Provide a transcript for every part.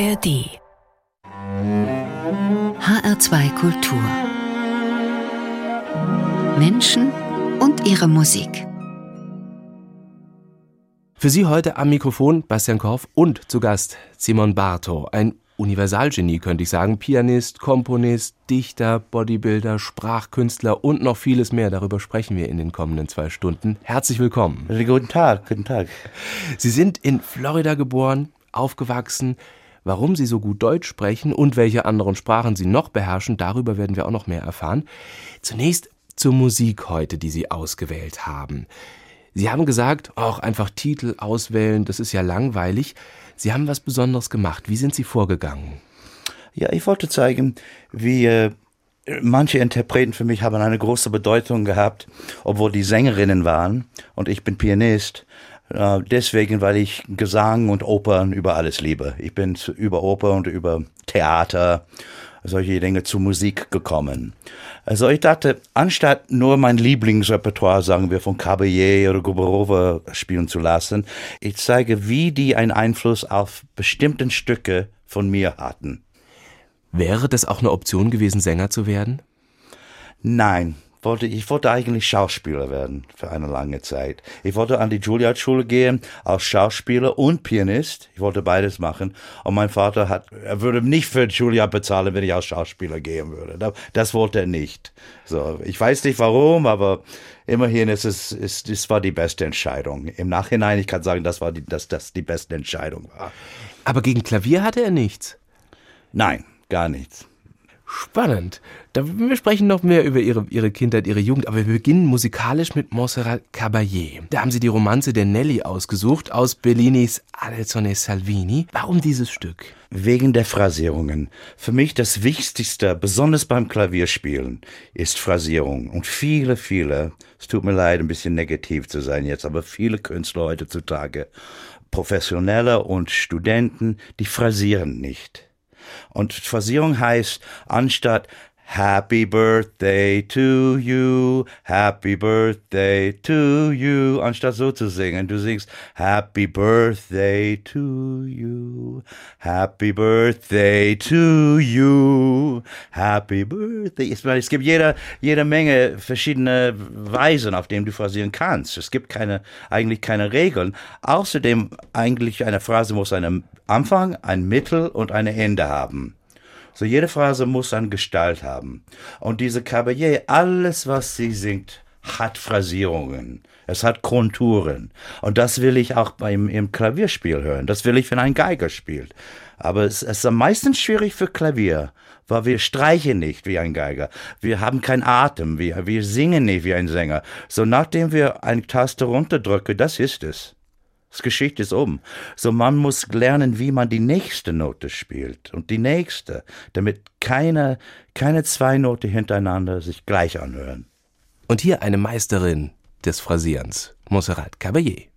ARD HR2 Kultur Menschen und ihre Musik. Für Sie heute am Mikrofon Bastian Korff und zu Gast Simon Bartow, ein Universalgenie, könnte ich sagen. Pianist, Komponist, Dichter, Bodybuilder, Sprachkünstler und noch vieles mehr. Darüber sprechen wir in den kommenden zwei Stunden. Herzlich willkommen. Guten Tag, guten Tag. Sie sind in Florida geboren, aufgewachsen. Warum Sie so gut Deutsch sprechen und welche anderen Sprachen Sie noch beherrschen, darüber werden wir auch noch mehr erfahren. Zunächst zur Musik heute, die Sie ausgewählt haben. Sie haben gesagt, auch einfach Titel auswählen, das ist ja langweilig. Sie haben was Besonderes gemacht. Wie sind Sie vorgegangen? Ja, ich wollte zeigen, wie äh, manche Interpreten für mich haben eine große Bedeutung gehabt, obwohl die Sängerinnen waren und ich bin Pianist. Äh, deswegen, weil ich Gesang und Opern über alles liebe. Ich bin zu, über Oper und über Theater, solche Dinge zu Musik gekommen. Also ich dachte, anstatt nur mein Lieblingsrepertoire, sagen wir, von Caballé oder Guberova spielen zu lassen, ich zeige, wie die einen Einfluss auf bestimmten Stücke von mir hatten. Wäre das auch eine Option gewesen, Sänger zu werden? Nein, wollte, ich wollte eigentlich Schauspieler werden für eine lange Zeit. Ich wollte an die Juilliard-Schule gehen als Schauspieler und Pianist. Ich wollte beides machen. Und mein Vater hat, er würde nicht für Juilliard bezahlen, wenn ich als Schauspieler gehen würde. Das wollte er nicht. So, ich weiß nicht warum, aber immerhin ist es, ist, es war die beste Entscheidung. Im Nachhinein, ich kann sagen, das war die, dass das die beste Entscheidung war. Aber gegen Klavier hatte er nichts? Nein, gar nichts. Spannend. Da, wir sprechen noch mehr über ihre, ihre Kindheit, ihre Jugend, aber wir beginnen musikalisch mit Montserrat Caballé. Da haben Sie die Romanze der Nelly ausgesucht aus Bellinis Alzone Salvini. Warum dieses Stück? Wegen der Phrasierungen. Für mich das Wichtigste, besonders beim Klavierspielen, ist Phrasierung. Und viele, viele, es tut mir leid, ein bisschen negativ zu sein jetzt, aber viele Künstler heutzutage, Professionelle und Studenten, die phrasieren nicht. Und Phrasierung heißt, anstatt Happy Birthday to you, Happy Birthday to you, anstatt so zu singen. Du singst Happy Birthday to you, Happy Birthday to you, Happy Birthday. Es gibt jede, jede Menge verschiedene Weisen, auf denen du phrasieren kannst. Es gibt keine, eigentlich keine Regeln. Außerdem, eigentlich eine Phrase muss einen Anfang, ein Mittel und ein Ende haben. So jede Phrase muss eine Gestalt haben. Und diese Caballé, alles was sie singt, hat Phrasierungen. Es hat Konturen. Und das will ich auch beim im Klavierspiel hören. Das will ich, wenn ein Geiger spielt. Aber es, es ist am meisten schwierig für Klavier, weil wir streichen nicht wie ein Geiger. Wir haben keinen Atem. Wir, wir singen nicht wie ein Sänger. So nachdem wir eine Taste runterdrücken, das ist es. Das Geschichte ist um. So man muss lernen, wie man die nächste Note spielt und die nächste, damit keine, keine zwei Note hintereinander sich gleich anhören. Und hier eine Meisterin des Phrasierens, Montserrat Caballé.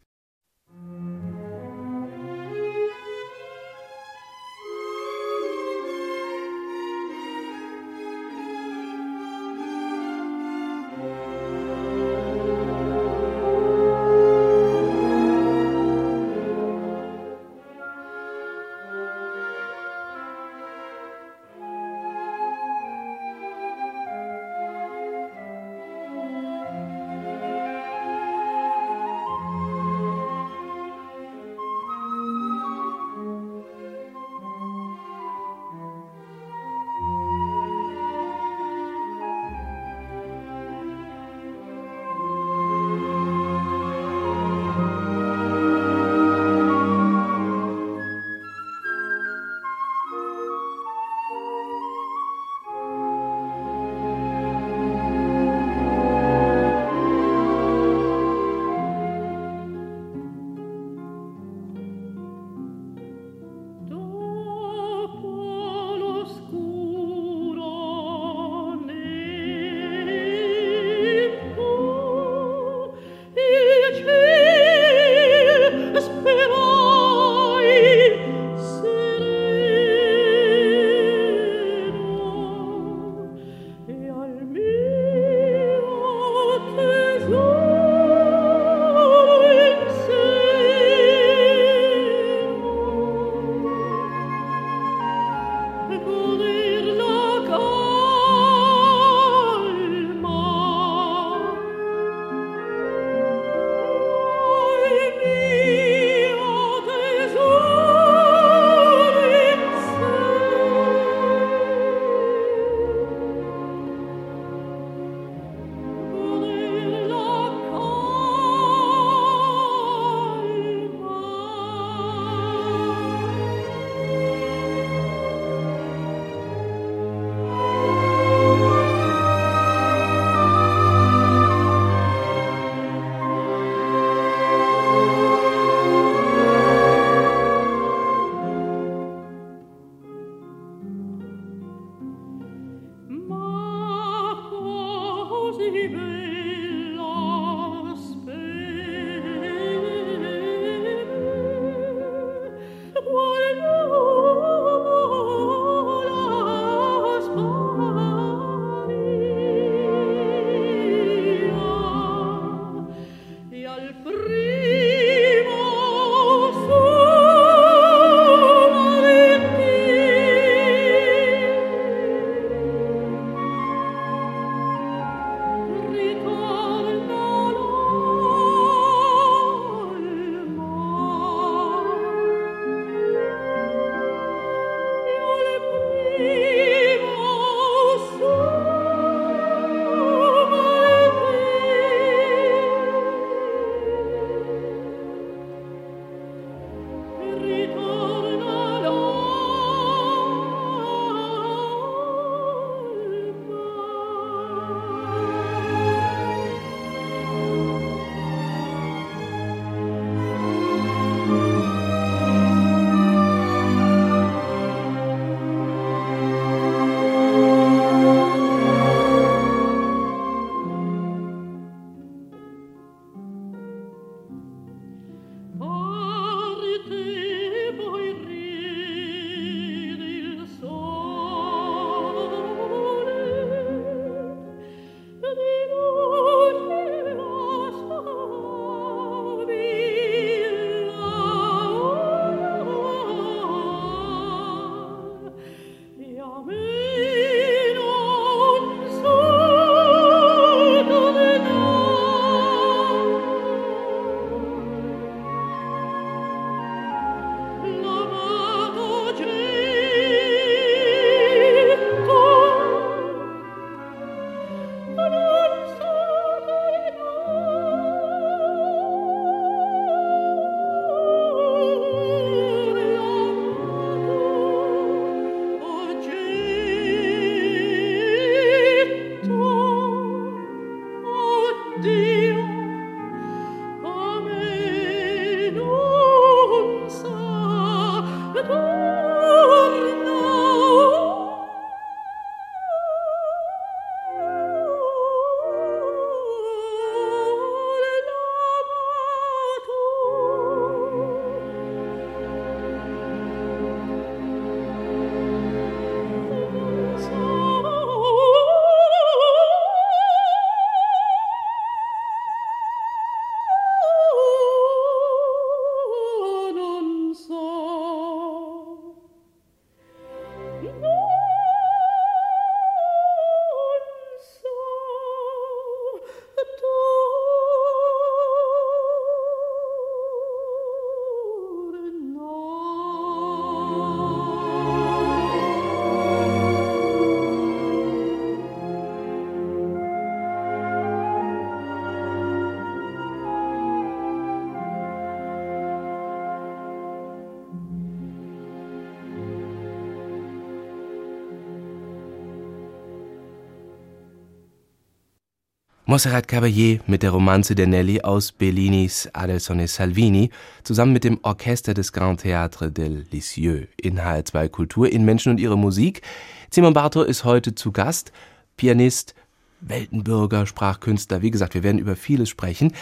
Monserrat Caballé mit der Romanze der Nelly aus Bellinis Adelson e Salvini zusammen mit dem Orchester des Grand Théâtre del Lisieux in HR2 Kultur in Menschen und ihre Musik. Simon Bartow ist heute zu Gast, Pianist, Weltenbürger, Sprachkünstler. Wie gesagt, wir werden über vieles sprechen.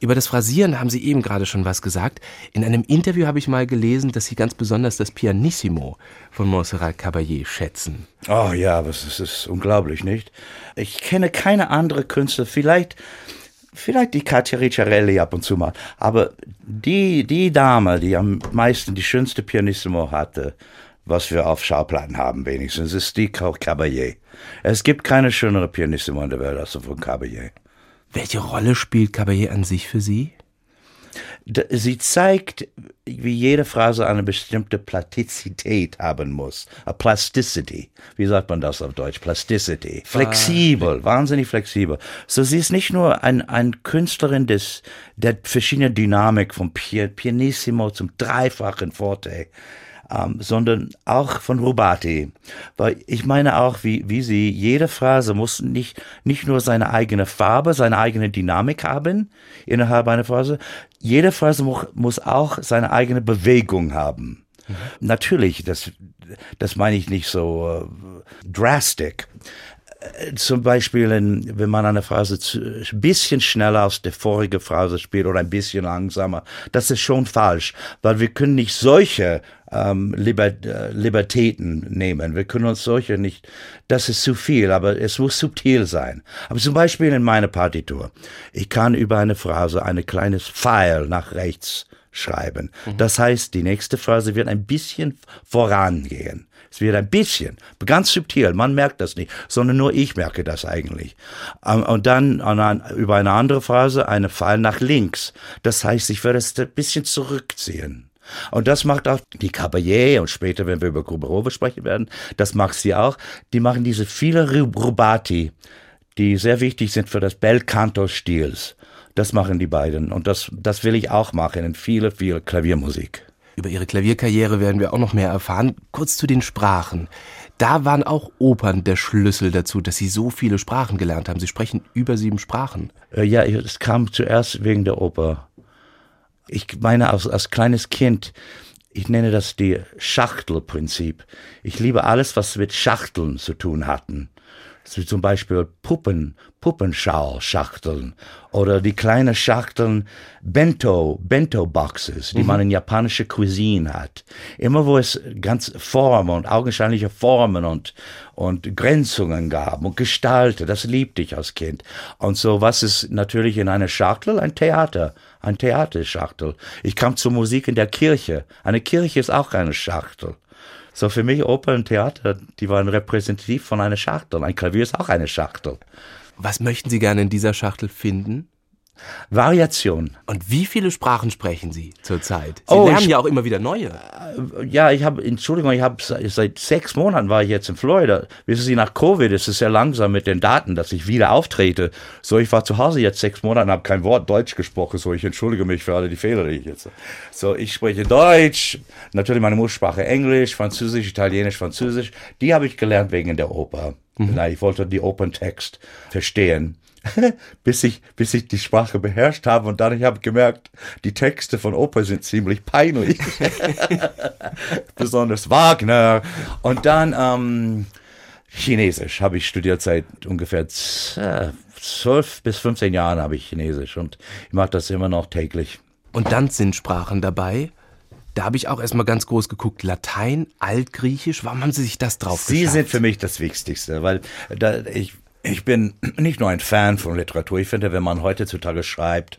Über das Phrasieren haben Sie eben gerade schon was gesagt. In einem Interview habe ich mal gelesen, dass Sie ganz besonders das Pianissimo von Montserrat Caballé schätzen. Oh ja, das ist, das ist unglaublich, nicht? Ich kenne keine andere Künstler, vielleicht vielleicht die Katja Ricciarelli ab und zu mal, aber die, die Dame, die am meisten die schönste Pianissimo hatte, was wir auf Schauplatten haben wenigstens, ist die Caballé. Es gibt keine schönere Pianissimo in der Welt als von Caballé. Welche Rolle spielt Caballé an sich für Sie? Sie zeigt, wie jede Phrase eine bestimmte Plastizität haben muss. A Plasticity. Wie sagt man das auf Deutsch? Plasticity. Flexibel, wahnsinnig flexibel. So, sie ist nicht nur ein, ein Künstlerin des, der verschiedenen Dynamik vom Pianissimo zum dreifachen Forte ähm, sondern auch von Rubati. Weil ich meine auch, wie, wie sie, jede Phrase muss nicht, nicht nur seine eigene Farbe, seine eigene Dynamik haben innerhalb einer Phrase, jede Phrase muss, muss auch seine eigene Bewegung haben. Mhm. Natürlich, das, das meine ich nicht so äh, drastic zum Beispiel, wenn man eine Phrase ein bisschen schneller als die vorige Phrase spielt oder ein bisschen langsamer, das ist schon falsch, weil wir können nicht solche ähm, Liber äh, Libertäten nehmen. Wir können uns solche nicht, das ist zu viel, aber es muss subtil sein. Aber zum Beispiel in meiner Partitur, ich kann über eine Phrase ein kleines Pfeil nach rechts schreiben. Mhm. Das heißt, die nächste Phrase wird ein bisschen vorangehen. Es wird ein bisschen, ganz subtil, man merkt das nicht, sondern nur ich merke das eigentlich. Ähm, und dann über eine andere Phrase eine Pfeil nach links. Das heißt, ich werde es ein bisschen zurückziehen. Und das macht auch die Caballé und später, wenn wir über Kubarova sprechen werden, das macht sie auch. Die machen diese viele Rubati, die sehr wichtig sind für das Bel Canto Stils. Das machen die beiden und das, das will ich auch machen in viele, viele Klaviermusik. Über Ihre Klavierkarriere werden wir auch noch mehr erfahren. Kurz zu den Sprachen. Da waren auch Opern der Schlüssel dazu, dass Sie so viele Sprachen gelernt haben. Sie sprechen über sieben Sprachen. Äh, ja, es kam zuerst wegen der Oper. Ich meine, als, als kleines Kind, ich nenne das die Schachtelprinzip. Ich liebe alles, was mit Schachteln zu tun hatten zum Beispiel Puppen, Puppenschau-Schachteln oder die kleinen Schachteln Bento, Bento-Boxes, die mhm. man in japanischer Cuisine hat. Immer wo es ganz Formen und augenscheinliche Formen und, und Grenzungen gab und Gestalten, das liebte ich als Kind. Und so was ist natürlich in einer Schachtel? Ein Theater, ein Theaterschachtel. Ich kam zur Musik in der Kirche. Eine Kirche ist auch eine Schachtel. So für mich Oper und Theater, die waren repräsentativ von einer Schachtel. Ein Klavier ist auch eine Schachtel. Was möchten Sie gerne in dieser Schachtel finden? Variation. Und wie viele Sprachen sprechen Sie zurzeit? Sie oh, lernen ja auch immer wieder neue. Äh, ja, ich habe, Entschuldigung, ich habe seit sechs Monaten war ich jetzt in Florida. Wissen Sie, nach Covid ist es sehr langsam mit den Daten, dass ich wieder auftrete. So, ich war zu Hause jetzt sechs Monate und habe kein Wort Deutsch gesprochen. So, ich entschuldige mich für alle die Fehler, die ich jetzt. So, ich spreche Deutsch, natürlich meine Muttersprache Englisch, Französisch, Italienisch, Französisch. Die habe ich gelernt wegen der Oper. Mhm. Ich wollte die Operntext verstehen. bis ich, bis ich die Sprache beherrscht habe und dann ich habe gemerkt, die Texte von Oper sind ziemlich peinlich. Besonders Wagner. Und dann ähm, Chinesisch habe ich studiert seit ungefähr zwölf bis 15 Jahren habe ich Chinesisch und ich mache das immer noch täglich. Und dann sind Sprachen dabei? Da habe ich auch erstmal ganz groß geguckt. Latein, Altgriechisch, warum haben Sie sich das drauf Sie geschafft? sind für mich das Wichtigste, weil da, ich ich bin nicht nur ein Fan von Literatur. Ich finde, wenn man heutzutage schreibt,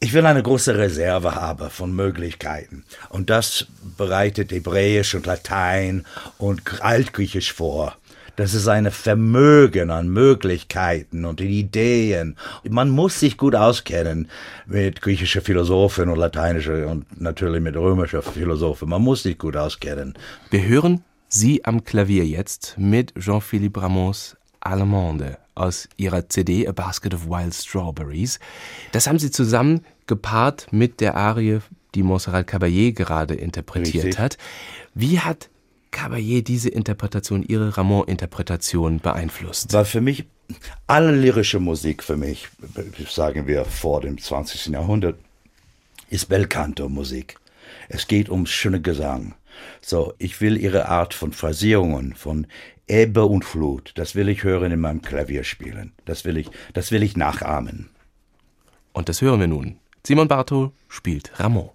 ich will eine große Reserve haben von Möglichkeiten. Und das bereitet Hebräisch und Latein und Altgriechisch vor. Das ist ein Vermögen an Möglichkeiten und Ideen. Man muss sich gut auskennen mit griechischer Philosophen und lateinischer und natürlich mit römischer Philosophen. Man muss sich gut auskennen. Wir hören Sie am Klavier jetzt mit Jean-Philippe Ramos Allemande aus ihrer CD A Basket of Wild Strawberries. Das haben sie zusammen gepaart mit der Arie, die Montserrat Caballé gerade interpretiert Richtig. hat. Wie hat Caballé diese Interpretation, Ihre Ramon-Interpretation beeinflusst? War für mich alle lyrische Musik für mich, sagen wir vor dem 20. Jahrhundert, ist Belcanto-Musik. Es geht um schöne Gesang. So, ich will ihre Art von Phrasierungen, von Ebbe und Flut, das will ich hören in meinem Klavier spielen. Das will ich, das will ich nachahmen. Und das hören wir nun. Simon Bartol spielt Ramon.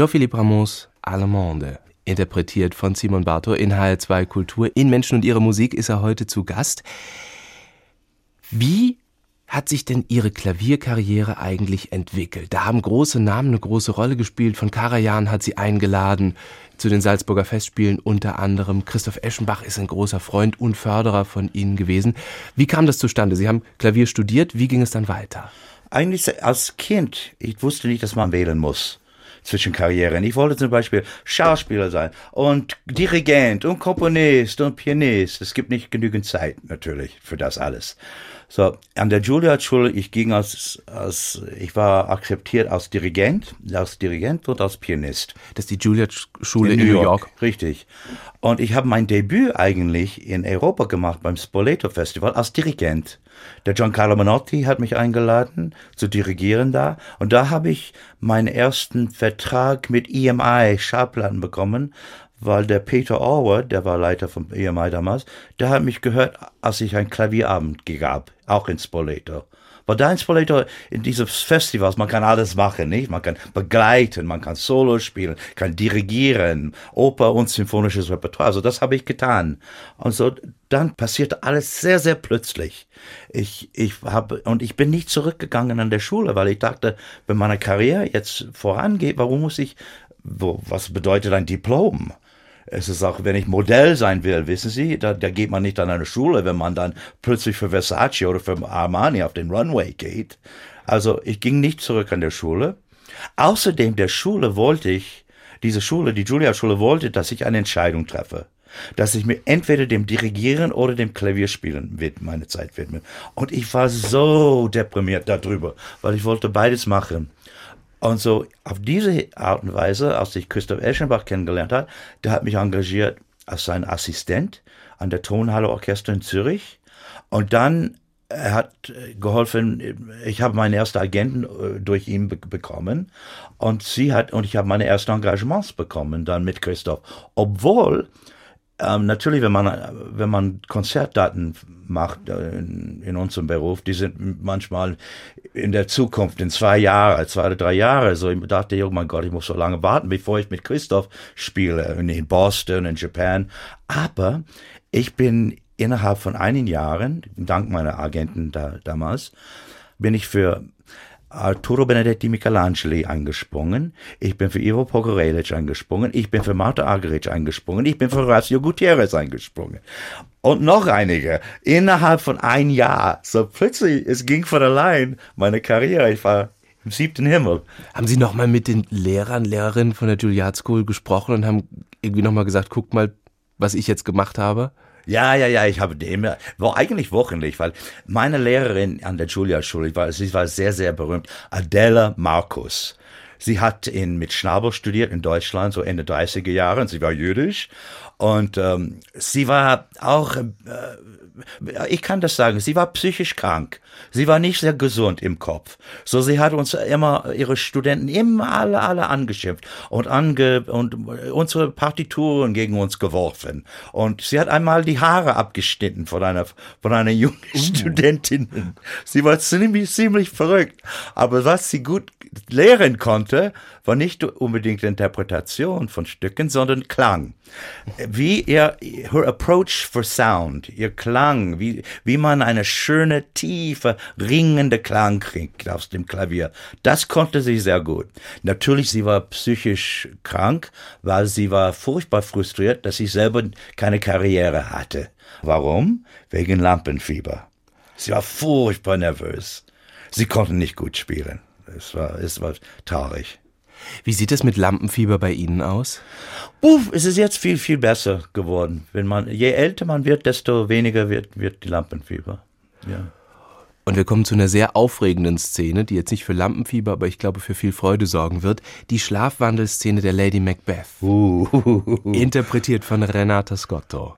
Jean-Philippe Ramos Allemande, interpretiert von Simon Bartow in HR2 Kultur. In Menschen und ihre Musik ist er heute zu Gast. Wie hat sich denn Ihre Klavierkarriere eigentlich entwickelt? Da haben große Namen eine große Rolle gespielt. Von Karajan hat sie eingeladen zu den Salzburger Festspielen unter anderem. Christoph Eschenbach ist ein großer Freund und Förderer von Ihnen gewesen. Wie kam das zustande? Sie haben Klavier studiert. Wie ging es dann weiter? Eigentlich als Kind, ich wusste nicht, dass man wählen muss zwischen Karrieren. Ich wollte zum Beispiel Schauspieler sein und Dirigent und Komponist und Pianist. Es gibt nicht genügend Zeit natürlich für das alles. So, an der Juilliard-Schule, ich ging als, als, ich war akzeptiert als Dirigent, als Dirigent und als Pianist. Das ist die Juilliard-Schule in, in, New York. York. Richtig. Und ich habe mein Debüt eigentlich in Europa gemacht beim Spoleto Festival als Dirigent. Der Giancarlo Manotti hat mich eingeladen zu dirigieren da und da habe ich meinen ersten Vertrag mit EMI Schallplatten bekommen, weil der Peter Orwer, der war Leiter vom EMI damals, der hat mich gehört, als ich ein Klavierabend gab, auch in Spoleto. Weil da in Spoleto, in diesem Festivals, man kann alles machen, nicht? Man kann begleiten, man kann Solo spielen, kann dirigieren, Oper und symphonisches Repertoire. Also das habe ich getan. Und so, dann passierte alles sehr, sehr plötzlich. Ich, ich habe, und ich bin nicht zurückgegangen an der Schule, weil ich dachte, wenn meine Karriere jetzt vorangeht, warum muss ich, wo, was bedeutet ein Diplom? Es ist auch, wenn ich Modell sein will, wissen Sie, da, da geht man nicht an eine Schule, wenn man dann plötzlich für Versace oder für Armani auf den Runway geht. Also ich ging nicht zurück an der Schule. Außerdem der Schule wollte ich, diese Schule, die Julia-Schule wollte, dass ich eine Entscheidung treffe. Dass ich mir entweder dem Dirigieren oder dem Klavierspielen meine Zeit widme. Und ich war so deprimiert darüber, weil ich wollte beides machen. Und so auf diese Art und Weise, als ich Christoph Eschenbach kennengelernt habe, der hat mich engagiert als sein Assistent an der Tonhalle Orchester in Zürich. Und dann er hat geholfen, ich habe meine ersten Agenten äh, durch ihn be bekommen und sie hat und ich habe meine ersten Engagements bekommen dann mit Christoph, obwohl ähm, natürlich, wenn man, wenn man Konzertdaten macht äh, in, in, unserem Beruf, die sind manchmal in der Zukunft, in zwei Jahren, zwei oder drei Jahre. So, ich dachte, oh mein Gott, ich muss so lange warten, bevor ich mit Christoph spiele, in Boston, in Japan. Aber ich bin innerhalb von einigen Jahren, dank meiner Agenten da, damals, bin ich für Arturo Benedetti Michelangeli eingesprungen, ich bin für Ivo Pogorelic eingesprungen, ich bin für Marta Argerich eingesprungen, ich bin für Horacio Gutierrez eingesprungen. Und noch einige. Innerhalb von ein Jahr. So plötzlich, es ging von allein meine Karriere. Ich war im siebten Himmel. Haben Sie nochmal mit den Lehrern, Lehrerinnen von der Juilliard School gesprochen und haben irgendwie nochmal gesagt, guck mal, was ich jetzt gemacht habe? Ja, ja, ja, ich habe dem, war eigentlich wochenlich, weil meine Lehrerin an der Julia-Schule, sie war sehr, sehr berühmt, Adela Markus. Sie hat in, mit Schnabel studiert in Deutschland, so Ende 30er Jahre, und sie war jüdisch. Und ähm, sie war auch, äh, ich kann das sagen, sie war psychisch krank. Sie war nicht sehr gesund im Kopf. So, sie hat uns immer, ihre Studenten immer alle, alle angeschimpft und, ange, und unsere Partituren gegen uns geworfen. Und sie hat einmal die Haare abgeschnitten von einer, von einer jungen uh. Studentin. Sie war ziemlich, ziemlich verrückt. Aber was sie gut lehren konnte, war nicht unbedingt Interpretation von Stücken, sondern Klang. Wie ihr, her approach for sound, ihr Klang, wie, wie man eine schöne, tiefe, ringende Klang kriegt aus dem Klavier. Das konnte sie sehr gut. Natürlich, sie war psychisch krank, weil sie war furchtbar frustriert, dass sie selber keine Karriere hatte. Warum? Wegen Lampenfieber. Sie war furchtbar nervös. Sie konnte nicht gut spielen. Es war, es war traurig. Wie sieht es mit Lampenfieber bei Ihnen aus? Uff, es ist jetzt viel, viel besser geworden. Wenn man, je älter man wird, desto weniger wird, wird die Lampenfieber. Ja. Und wir kommen zu einer sehr aufregenden Szene, die jetzt nicht für Lampenfieber, aber ich glaube für viel Freude sorgen wird. Die Schlafwandelszene der Lady Macbeth. Uh. Interpretiert von Renata Scotto.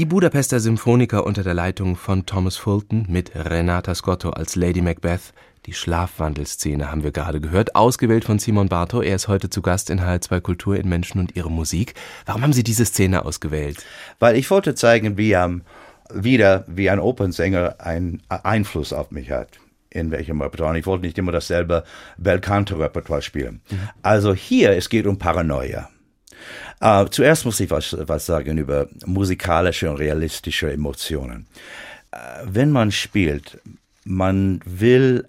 Die Budapester Symphoniker unter der Leitung von Thomas Fulton mit Renata Scotto als Lady Macbeth. Die Schlafwandelszene haben wir gerade gehört, ausgewählt von Simon Bartow. Er ist heute zu Gast in HR2 Kultur in Menschen und ihre Musik. Warum haben Sie diese Szene ausgewählt? Weil ich wollte zeigen, wie ähm, wieder wie ein Opernsänger einen Einfluss auf mich hat in welchem Repertoire. Und ich wollte nicht immer dasselbe Belcanto-Repertoire spielen. Mhm. Also hier, es geht um Paranoia. Uh, zuerst muss ich was, was sagen über musikalische und realistische Emotionen. Uh, wenn man spielt, man will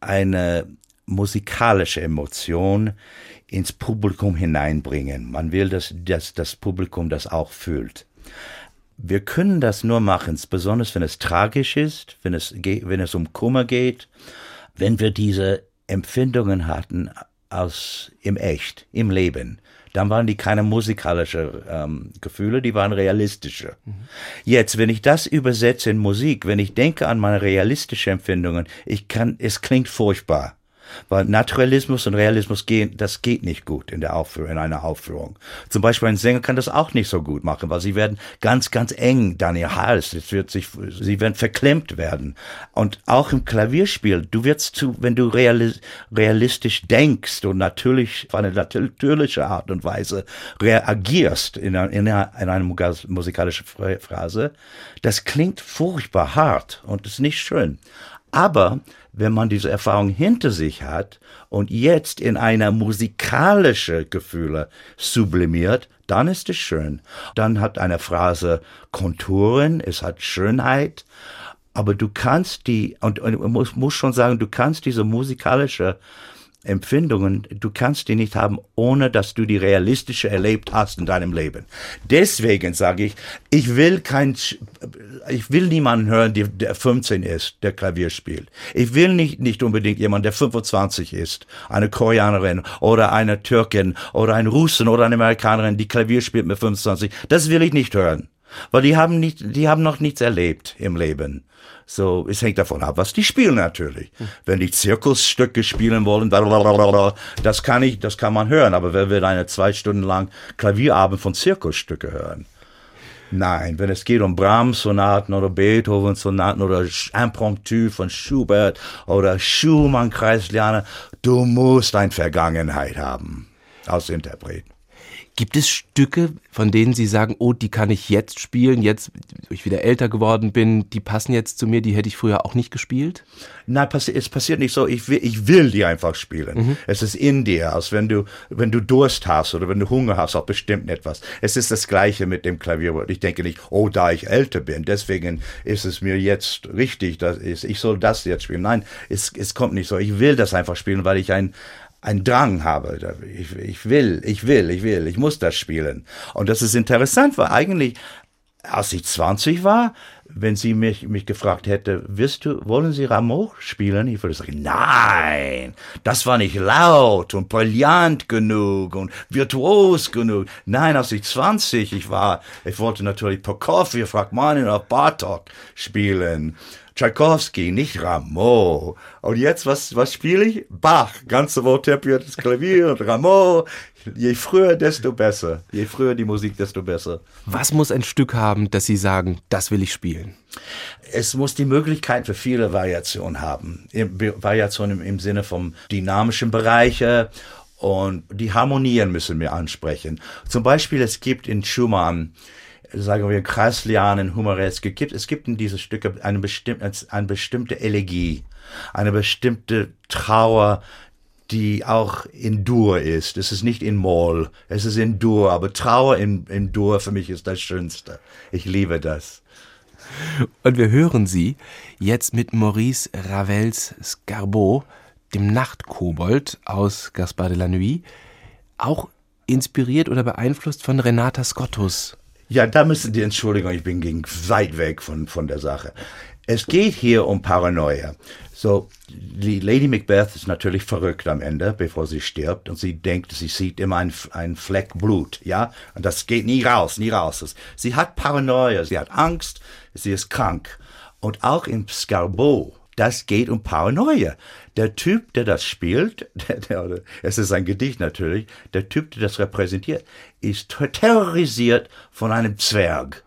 eine musikalische Emotion ins Publikum hineinbringen. Man will, dass, dass das Publikum das auch fühlt. Wir können das nur machen, besonders wenn es tragisch ist, wenn es, wenn es um Kummer geht, wenn wir diese Empfindungen hatten aus im Echt, im Leben dann waren die keine musikalische ähm, Gefühle, die waren realistische. Mhm. Jetzt, wenn ich das übersetze in Musik, wenn ich denke an meine realistischen Empfindungen, ich kann, es klingt furchtbar. Weil Naturalismus und Realismus gehen, das geht nicht gut in der Aufführung, in einer Aufführung. Zum Beispiel ein Sänger kann das auch nicht so gut machen, weil sie werden ganz, ganz eng dann ihr Hals, es wird sich, sie werden verklemmt werden. Und auch im Klavierspiel, du wirst zu, wenn du realistisch denkst und natürlich, auf eine natürliche Art und Weise reagierst in, in, in einer musikalischen Phrase, das klingt furchtbar hart und ist nicht schön. Aber wenn man diese Erfahrung hinter sich hat und jetzt in einer musikalische Gefühle sublimiert, dann ist es schön. Dann hat eine Phrase Konturen, es hat Schönheit, aber du kannst die, und, und muss, muss schon sagen, du kannst diese musikalische Empfindungen, du kannst die nicht haben, ohne dass du die realistische erlebt hast in deinem Leben. Deswegen sage ich, ich will kein, ich will niemanden hören, der 15 ist, der Klavier spielt. Ich will nicht, nicht unbedingt jemanden, der 25 ist, eine Koreanerin oder eine Türkin oder ein Russen oder eine Amerikanerin, die Klavier spielt mit 25. Das will ich nicht hören. Weil die haben nicht, die haben noch nichts erlebt im Leben. So, es hängt davon ab, was die spielen natürlich. Wenn die Zirkusstücke spielen wollen, das kann ich, das kann man hören. Aber wer will eine zwei Stunden lang Klavierabend von Zirkusstücke hören? Nein, wenn es geht um Brahms-Sonaten oder Beethoven-Sonaten oder Impromptu von Schubert oder Schumann-Kreisliane, du musst eine Vergangenheit haben als Interpret. Gibt es Stücke, von denen Sie sagen, oh, die kann ich jetzt spielen, jetzt, wo ich wieder älter geworden bin, die passen jetzt zu mir, die hätte ich früher auch nicht gespielt? Nein, es passiert nicht so. Ich will, ich will die einfach spielen. Mhm. Es ist in dir, als wenn du, wenn du Durst hast oder wenn du Hunger hast auf bestimmt etwas. Es ist das Gleiche mit dem Klavier. Ich denke nicht, oh, da ich älter bin, deswegen ist es mir jetzt richtig, dass ich soll das jetzt spielen. Nein, es, es kommt nicht so. Ich will das einfach spielen, weil ich ein, einen Drang habe. Ich, ich will, ich will, ich will, ich muss das spielen. Und das ist interessant, weil eigentlich, als ich 20 war, wenn sie mich, mich gefragt hätte, wirst du, wollen Sie Rameau spielen? Ich würde sagen, nein, das war nicht laut und brillant genug und virtuos genug. Nein, als ich 20 ich war, ich wollte natürlich Prokofiev, Rachmanin oder Bartok spielen. Tchaikovsky, nicht Rameau. Und jetzt, was, was spiele ich? Bach, ganze vortepiertes Klavier und Rameau. Je früher, desto besser. Je früher die Musik, desto besser. Was muss ein Stück haben, dass Sie sagen, das will ich spielen? Es muss die Möglichkeit für viele Variationen haben. Variationen im, im Sinne vom dynamischen Bereiche und die Harmonien müssen wir ansprechen. Zum Beispiel, es gibt in Schumann sagen wir, Kreislianen, Humoreske gibt. Es gibt in diese Stücke eine bestimmte, eine bestimmte Elegie, eine bestimmte Trauer, die auch in Dur ist. Es ist nicht in Moll, es ist in Dur, aber Trauer in, in Dur für mich ist das Schönste. Ich liebe das. Und wir hören sie jetzt mit Maurice Ravels Scarbeau, dem Nachtkobold aus Gaspard de la Nuit, auch inspiriert oder beeinflusst von Renata Scottus. Ja, da müssen die Entschuldigung, ich bin gegen weit weg von, von der Sache. Es geht hier um Paranoia. So, die Lady Macbeth ist natürlich verrückt am Ende, bevor sie stirbt, und sie denkt, sie sieht immer einen, einen Fleck Blut, ja, und das geht nie raus, nie raus. Sie hat Paranoia, sie hat Angst, sie ist krank. Und auch in Scarbo, das geht um Paranoia. Der Typ, der das spielt, der, der, es ist ein Gedicht natürlich, der Typ, der das repräsentiert, ist terrorisiert von einem Zwerg.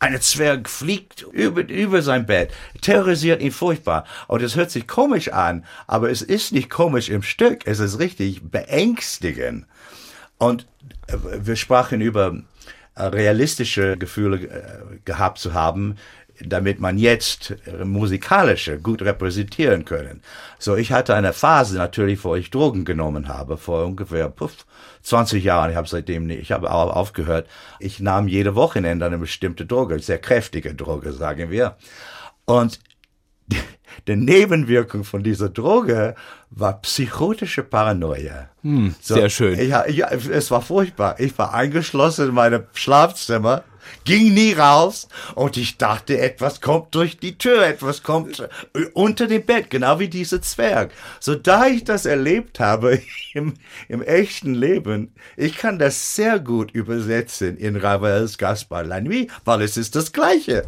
Ein Zwerg fliegt über, über sein Bett, terrorisiert ihn furchtbar. Und es hört sich komisch an, aber es ist nicht komisch im Stück, es ist richtig beängstigend. Und äh, wir sprachen über äh, realistische Gefühle äh, gehabt zu haben, damit man jetzt musikalische gut repräsentieren können. So, ich hatte eine Phase natürlich, wo ich Drogen genommen habe, vor ungefähr puff, 20 Jahren. Ich habe seitdem nicht, ich habe aufgehört. Ich nahm jede Wochenende eine bestimmte Droge, sehr kräftige Droge, sagen wir. Und die Nebenwirkung von dieser Droge war psychotische Paranoia. Hm, so, sehr schön. Ja, ja, es war furchtbar. Ich war eingeschlossen in meinem Schlafzimmer, ging nie raus und ich dachte, etwas kommt durch die Tür, etwas kommt äh, unter dem Bett, genau wie dieser Zwerg. So da ich das erlebt habe im, im echten Leben, ich kann das sehr gut übersetzen in Ravels Gaspar la Nuit, weil es ist das Gleiche.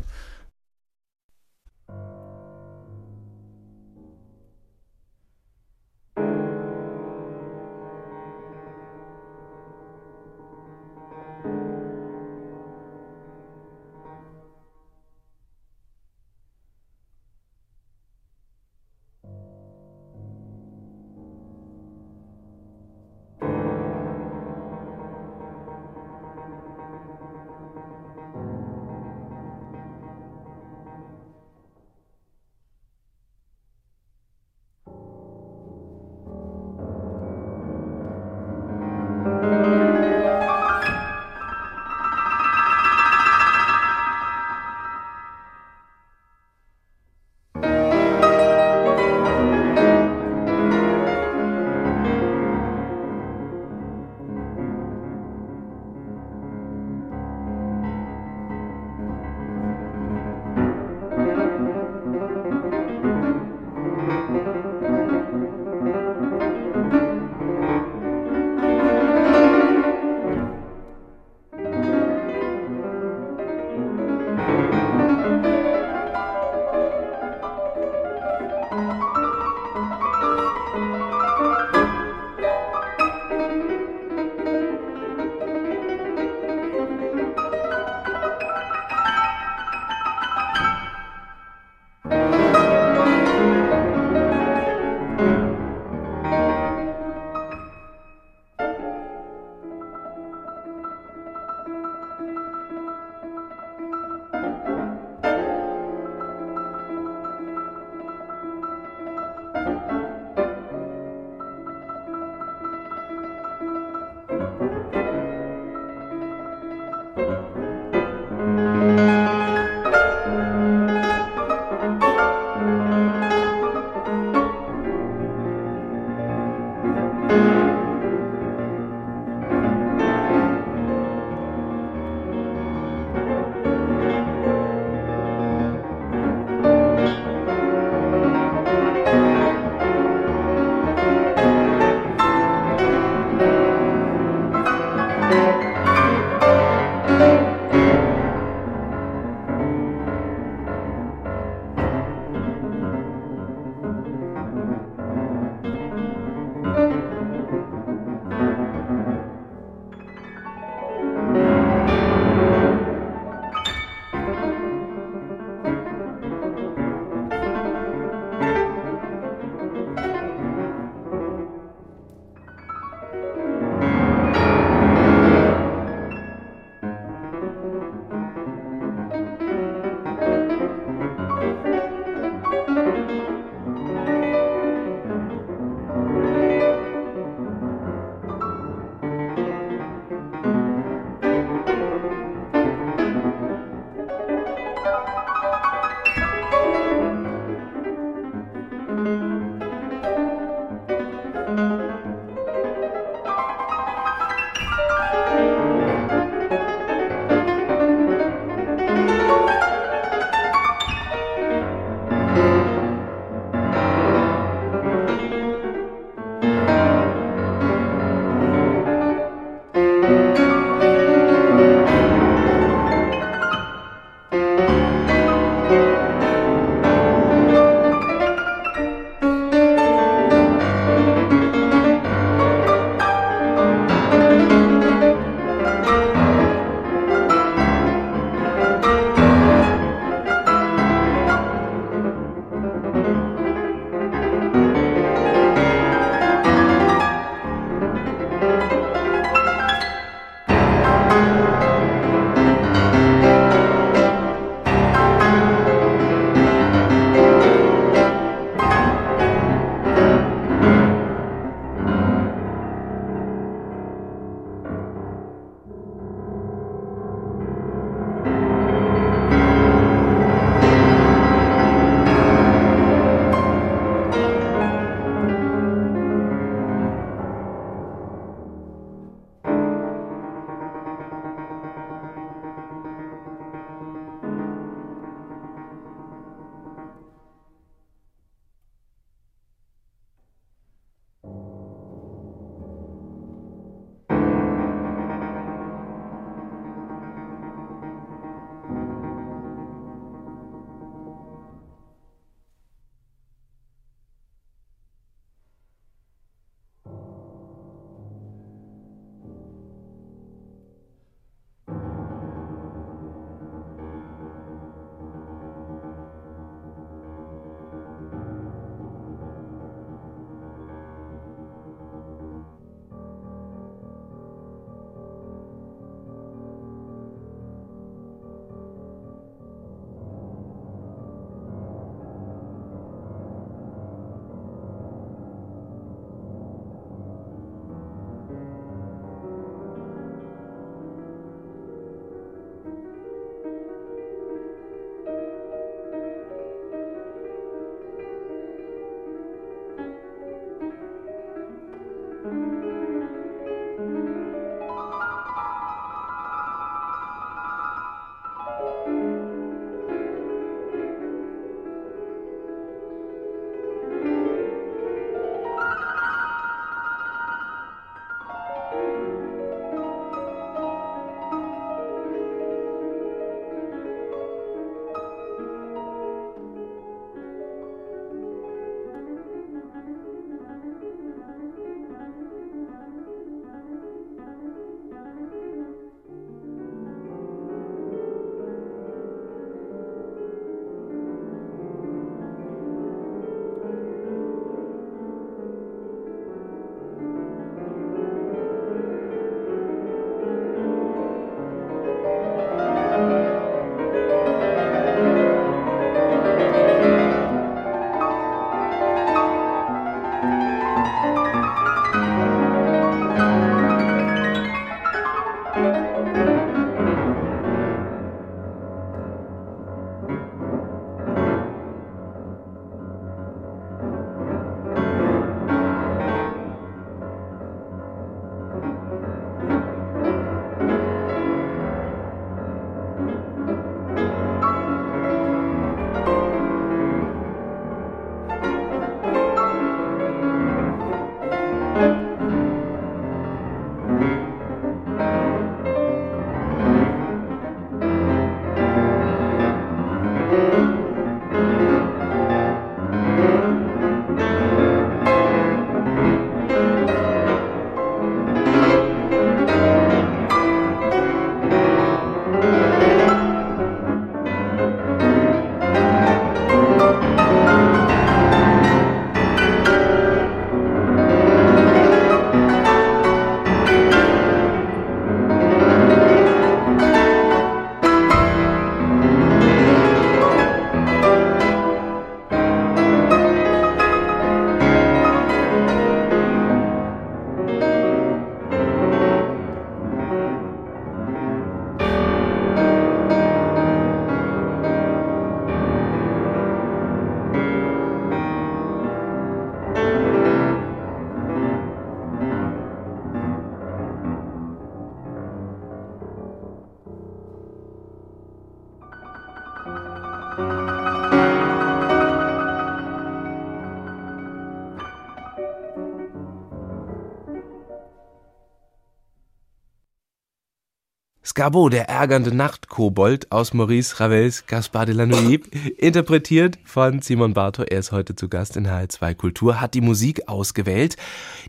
Skabo, der ärgernde Nachtkobold aus Maurice Ravels Gaspard de la Nuit, interpretiert von Simon Bartow. Er ist heute zu Gast in HR2 Kultur, hat die Musik ausgewählt.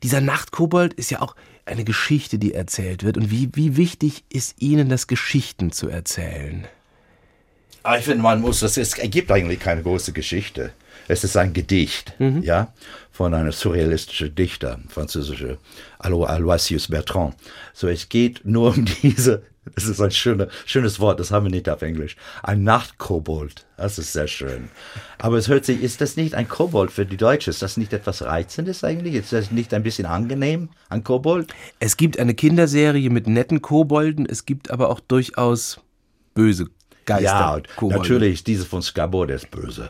Dieser Nachtkobold ist ja auch eine Geschichte, die erzählt wird. Und wie, wie wichtig ist Ihnen das, Geschichten zu erzählen? Ah, ich finde, man muss, das es ergibt eigentlich keine große Geschichte. Es ist ein Gedicht, mhm. ja, von einem surrealistischen Dichter, französischer Aloysius Bertrand. So, es geht nur um diese, das ist ein schöner, schönes Wort, das haben wir nicht auf Englisch. Ein Nachtkobold. Das ist sehr schön. Aber es hört sich, ist das nicht ein Kobold für die Deutsche? Ist das nicht etwas Reizendes eigentlich? Ist das nicht ein bisschen angenehm, ein Kobold? Es gibt eine Kinderserie mit netten Kobolden, es gibt aber auch durchaus böse Geister. Ja, natürlich, diese von Skabo, der ist böse.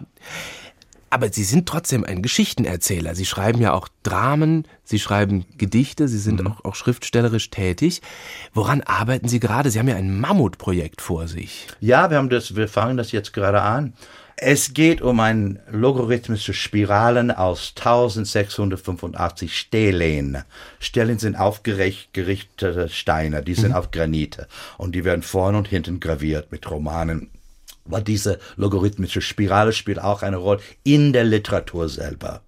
Aber Sie sind trotzdem ein Geschichtenerzähler. Sie schreiben ja auch Dramen, Sie schreiben Gedichte, Sie sind mhm. auch, auch schriftstellerisch tätig. Woran arbeiten Sie gerade? Sie haben ja ein Mammutprojekt vor sich. Ja, wir haben das, wir fangen das jetzt gerade an. Es geht um ein logarithmische Spiralen aus 1685 Stelen. Stelen sind aufgerichtete Steine, die sind mhm. auf Granite und die werden vorne und hinten graviert mit Romanen weil diese logarithmische Spirale spielt auch eine Rolle in der Literatur selber.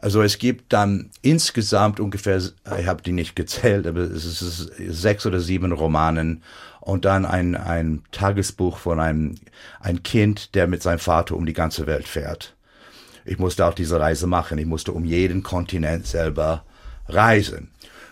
Also es gibt dann insgesamt ungefähr, ich habe die nicht gezählt, aber es ist sechs oder sieben Romanen und dann ein, ein Tagesbuch von einem ein Kind, der mit seinem Vater um die ganze Welt fährt. Ich musste auch diese Reise machen. Ich musste um jeden Kontinent selber reisen.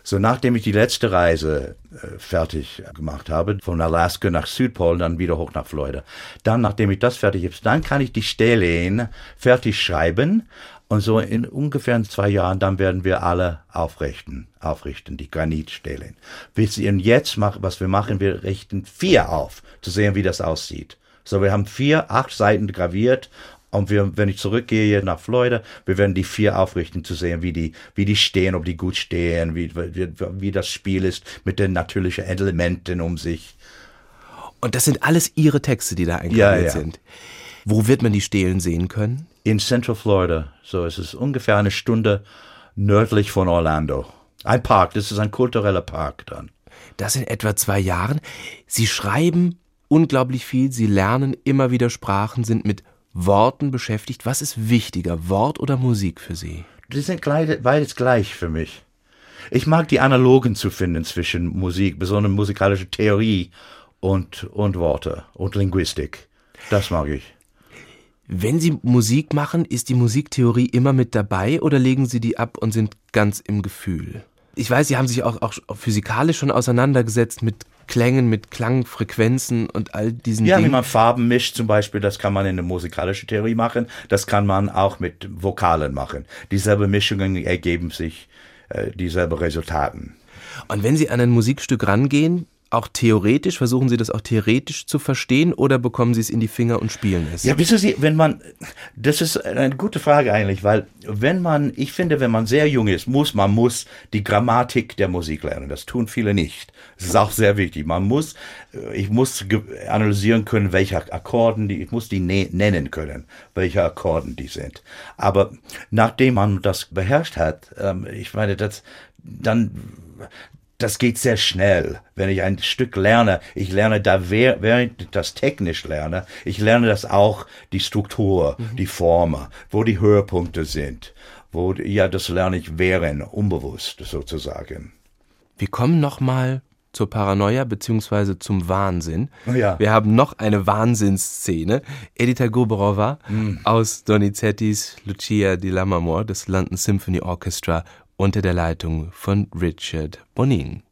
So, nachdem ich die letzte Reise äh, fertig gemacht habe, von Alaska nach Südpol, dann wieder hoch nach Florida, dann, nachdem ich das fertig habe, dann kann ich die Stelen fertig schreiben und so in ungefähr zwei Jahren, dann werden wir alle aufrichten, aufrichten, die Granitstelen. Bis jetzt machen, was wir machen, wir richten vier auf, zu sehen, wie das aussieht. So, wir haben vier, acht Seiten graviert und wir, wenn ich zurückgehe nach Florida, wir werden die vier aufrichten, zu sehen, wie die, wie die stehen, ob die gut stehen, wie, wie, wie das Spiel ist mit den natürlichen Elementen um sich. Und das sind alles Ihre Texte, die da eingraviert ja, ja. sind. Wo wird man die Stelen sehen können? In Central Florida. So, es ist ungefähr eine Stunde nördlich von Orlando. Ein Park, das ist ein kultureller Park dann. Das in etwa zwei Jahren. Sie schreiben unglaublich viel, Sie lernen immer wieder Sprachen, sind mit Worten beschäftigt. Was ist wichtiger, Wort oder Musik für Sie? Die sind beides gleich für mich. Ich mag die Analogen zu finden zwischen Musik, besonders musikalische Theorie und, und Worte und Linguistik. Das mag ich. Wenn Sie Musik machen, ist die Musiktheorie immer mit dabei oder legen Sie die ab und sind ganz im Gefühl? Ich weiß, Sie haben sich auch, auch physikalisch schon auseinandergesetzt mit Klängen, mit Klangfrequenzen und all diesen ja, Dingen. Ja, wie man Farben mischt zum Beispiel, das kann man in der musikalischen Theorie machen, das kann man auch mit Vokalen machen. Dieselbe Mischungen ergeben sich äh, dieselbe Resultaten. Und wenn Sie an ein Musikstück rangehen, auch theoretisch? Versuchen Sie das auch theoretisch zu verstehen oder bekommen Sie es in die Finger und spielen es? Ja, wissen Sie, wenn man, das ist eine gute Frage eigentlich, weil wenn man, ich finde, wenn man sehr jung ist, muss, man muss die Grammatik der Musik lernen. Das tun viele nicht. Das ist auch sehr wichtig. Man muss, äh, ich muss analysieren können, welche Akkorden die, ich muss die ne-, nennen können, welche Akkorden die sind. Aber nachdem man das beherrscht hat, ähm, ich meine, das, dann das geht sehr schnell, wenn ich ein Stück lerne. Ich lerne da, während ich das technisch lerne, ich lerne das auch, die Struktur, mhm. die Form, wo die Höhepunkte sind. Wo, ja, das lerne ich während, unbewusst sozusagen. Wir kommen nochmal zur Paranoia beziehungsweise zum Wahnsinn. Oh ja. Wir haben noch eine Wahnsinnsszene. Edita Goberova mm. aus Donizettis Lucia di Lammermoor des London Symphony Orchestra unter der Leitung von Richard Bonin.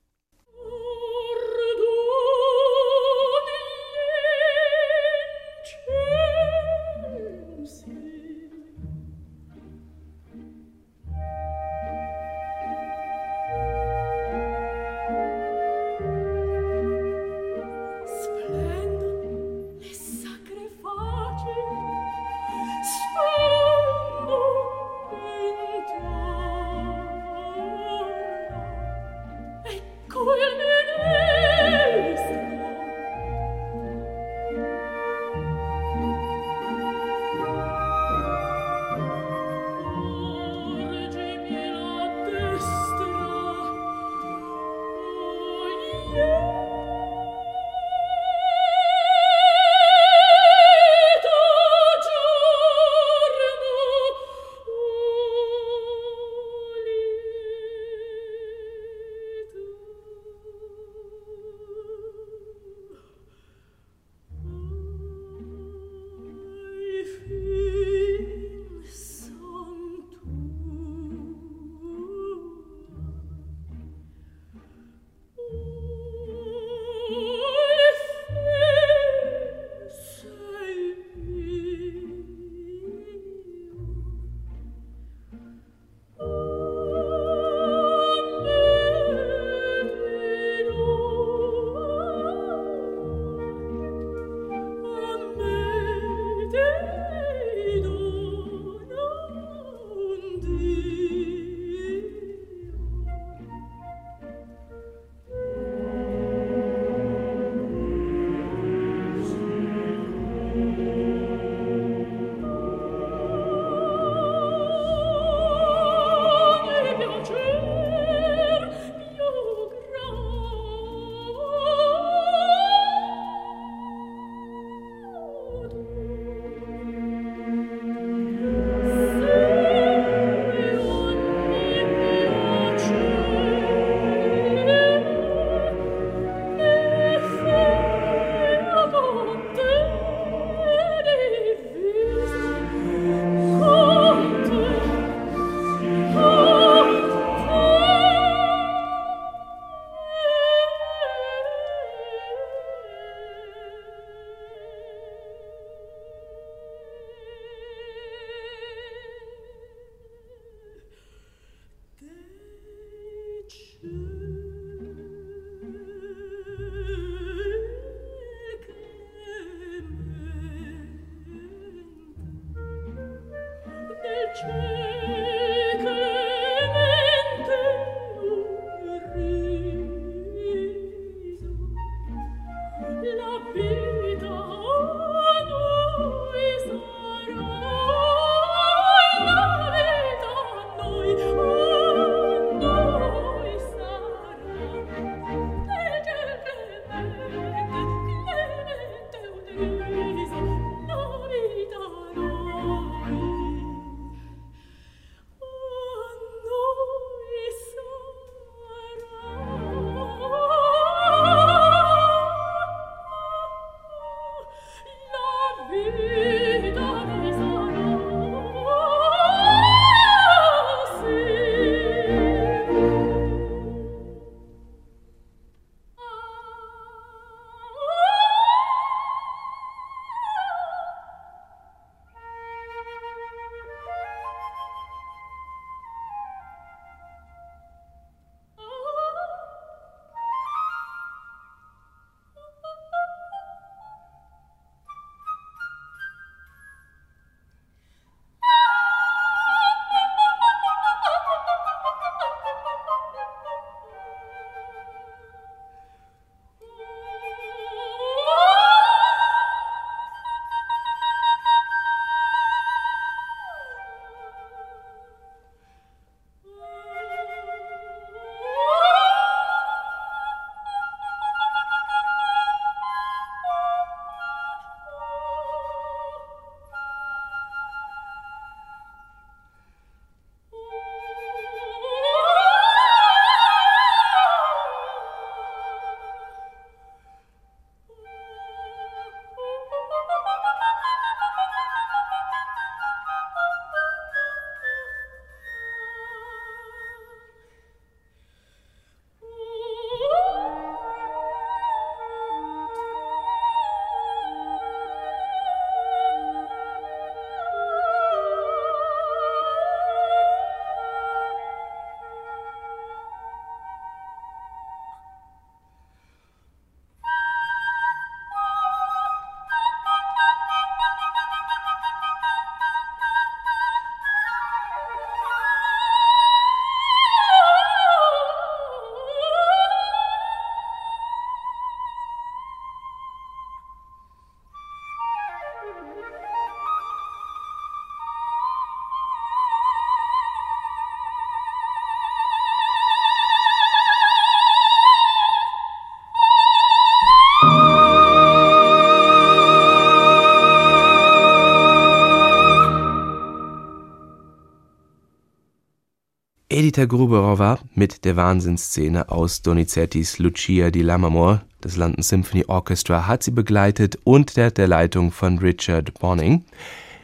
Edita Gruberova mit der Wahnsinnsszene aus Donizettis Lucia di Lammermoor des London Symphony Orchestra hat sie begleitet unter der Leitung von Richard Bonning.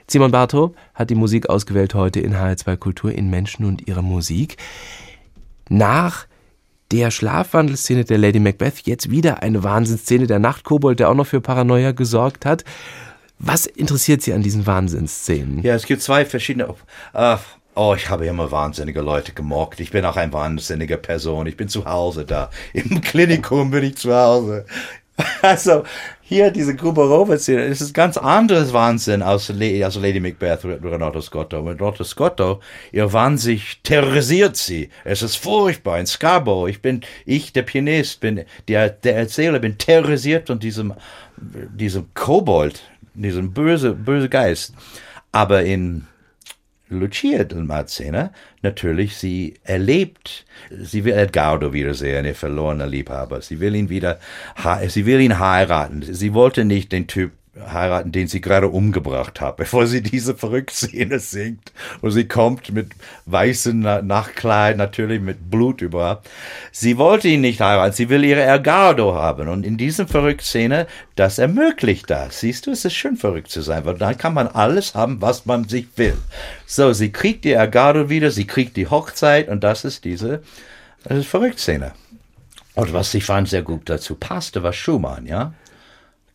Simon Bartow hat die Musik ausgewählt heute in HR2 Kultur in Menschen und ihre Musik. Nach der Schlafwandelszene der Lady Macbeth jetzt wieder eine Wahnsinnsszene der Nachtkobold, der auch noch für Paranoia gesorgt hat. Was interessiert Sie an diesen Wahnsinnsszenen? Ja, es gibt zwei verschiedene. Uh, Oh, ich habe immer wahnsinnige Leute gemockt. Ich bin auch eine wahnsinnige Person. Ich bin zu Hause da. Im Klinikum bin ich zu Hause. Also, hier diese Gruberova-Szene, es ist ganz anderes Wahnsinn als, als Lady Macbeth mit Renato Scotto. Mit Renato Scotto, ihr Wahnsinn terrorisiert sie. Es ist furchtbar. In Scarborough, ich bin, ich, der Pianist, bin, der, der Erzähler, bin terrorisiert von diesem, diesem Kobold, diesem böse, böse Geist. Aber in Lucia del Marzena natürlich, sie erlebt, sie will Edgardo wiedersehen, ihr verlorener Liebhaber. Sie will ihn wieder, sie will ihn heiraten. Sie wollte nicht den Typ heiraten, den sie gerade umgebracht hat, bevor sie diese Verrückszene singt. Und sie kommt mit weißem Nachtkleid, natürlich mit Blut überall. Sie wollte ihn nicht heiraten, sie will ihre Ergardo haben. Und in diesem Verrückszene, das ermöglicht das. Siehst du, es ist schön verrückt zu sein, weil dann kann man alles haben, was man sich will. So, sie kriegt die Ergardo wieder, sie kriegt die Hochzeit und das ist diese das ist Verrückszene. Und was ich fand sehr gut dazu passte, war Schumann, ja.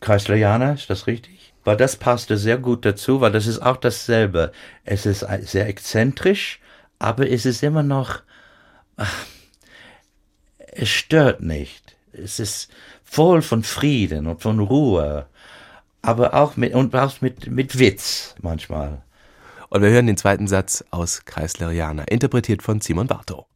Kreislerianer, ist das richtig? Weil das passte sehr gut dazu, weil das ist auch dasselbe. Es ist sehr exzentrisch, aber es ist immer noch, ach, es stört nicht. Es ist voll von Frieden und von Ruhe, aber auch mit, und auch mit, mit Witz manchmal. Und wir hören den zweiten Satz aus Kreislerianer, interpretiert von Simon Bartow.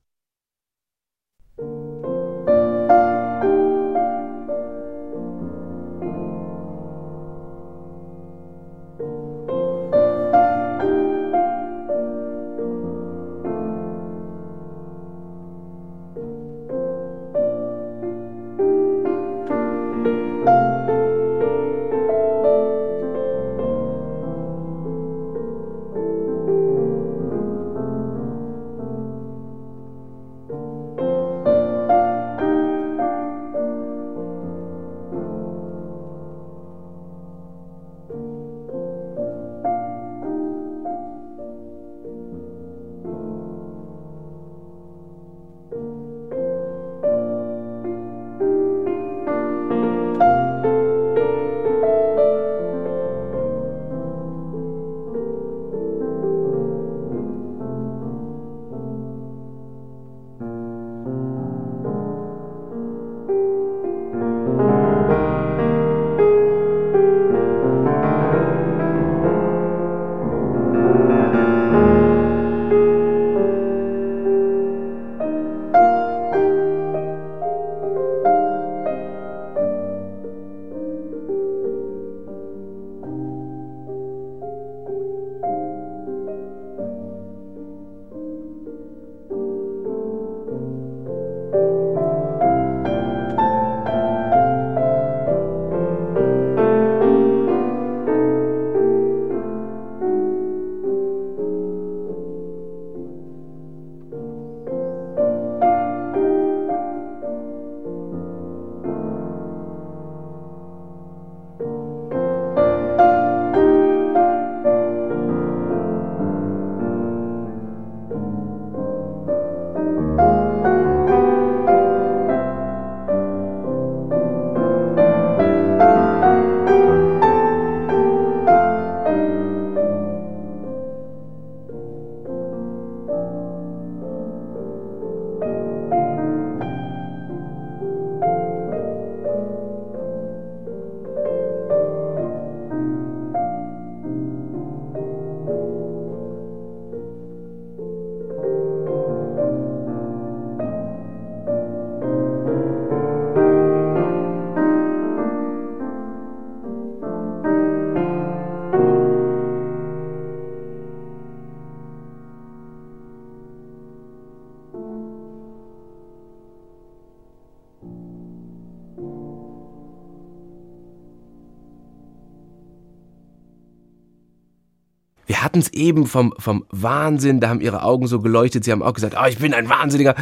Hatten es eben vom, vom Wahnsinn, da haben Ihre Augen so geleuchtet. Sie haben auch gesagt, oh, ich bin ein Wahnsinniger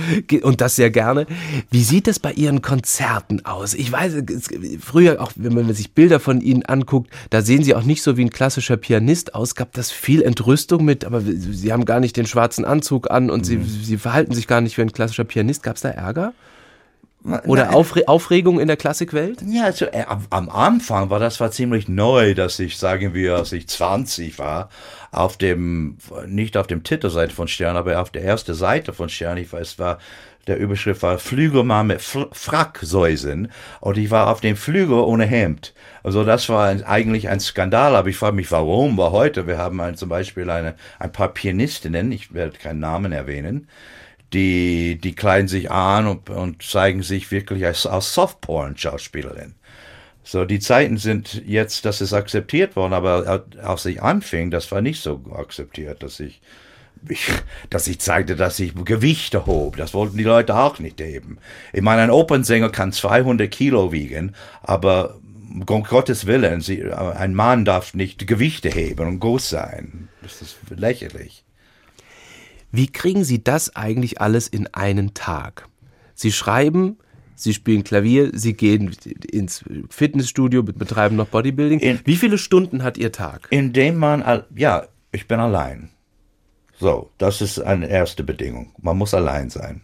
und das sehr gerne. Wie sieht das bei Ihren Konzerten aus? Ich weiß, früher, auch wenn man sich Bilder von Ihnen anguckt, da sehen Sie auch nicht so wie ein klassischer Pianist aus. Gab das viel Entrüstung mit, aber Sie haben gar nicht den schwarzen Anzug an und mhm. Sie, Sie verhalten sich gar nicht wie ein klassischer Pianist. Gab es da Ärger? Oder Aufre Aufregung in der Klassikwelt? Ja, also, äh, am Anfang war das war ziemlich neu, dass ich, sagen wir, als ich 20 war, auf dem, nicht auf dem Titelseite von Stern, aber auf der ersten Seite von Stern, ich weiß, war, der Überschrift war Flügelmann mit Fracksäusen und ich war auf dem Flügel ohne Hemd. Also das war ein, eigentlich ein Skandal, aber ich frage mich, warum, weil heute, wir haben ein, zum Beispiel eine, ein paar Pianistinnen, ich werde keinen Namen erwähnen, die, die kleiden sich an und, und zeigen sich wirklich als, als Softporn-Schauspielerin. So, die Zeiten sind jetzt, dass es akzeptiert worden, aber als ich anfing, das war nicht so akzeptiert, dass ich, ich, dass ich zeigte, dass ich Gewichte hob. Das wollten die Leute auch nicht heben. Ich meine, ein Opernsänger kann 200 Kilo wiegen, aber um Gottes Willen, sie, ein Mann darf nicht Gewichte heben und groß sein. Das ist lächerlich. Wie kriegen Sie das eigentlich alles in einen Tag? Sie schreiben, Sie spielen Klavier, Sie gehen ins Fitnessstudio, betreiben noch Bodybuilding. In, Wie viele Stunden hat Ihr Tag? Indem man, ja, ich bin allein. So, das ist eine erste Bedingung. Man muss allein sein.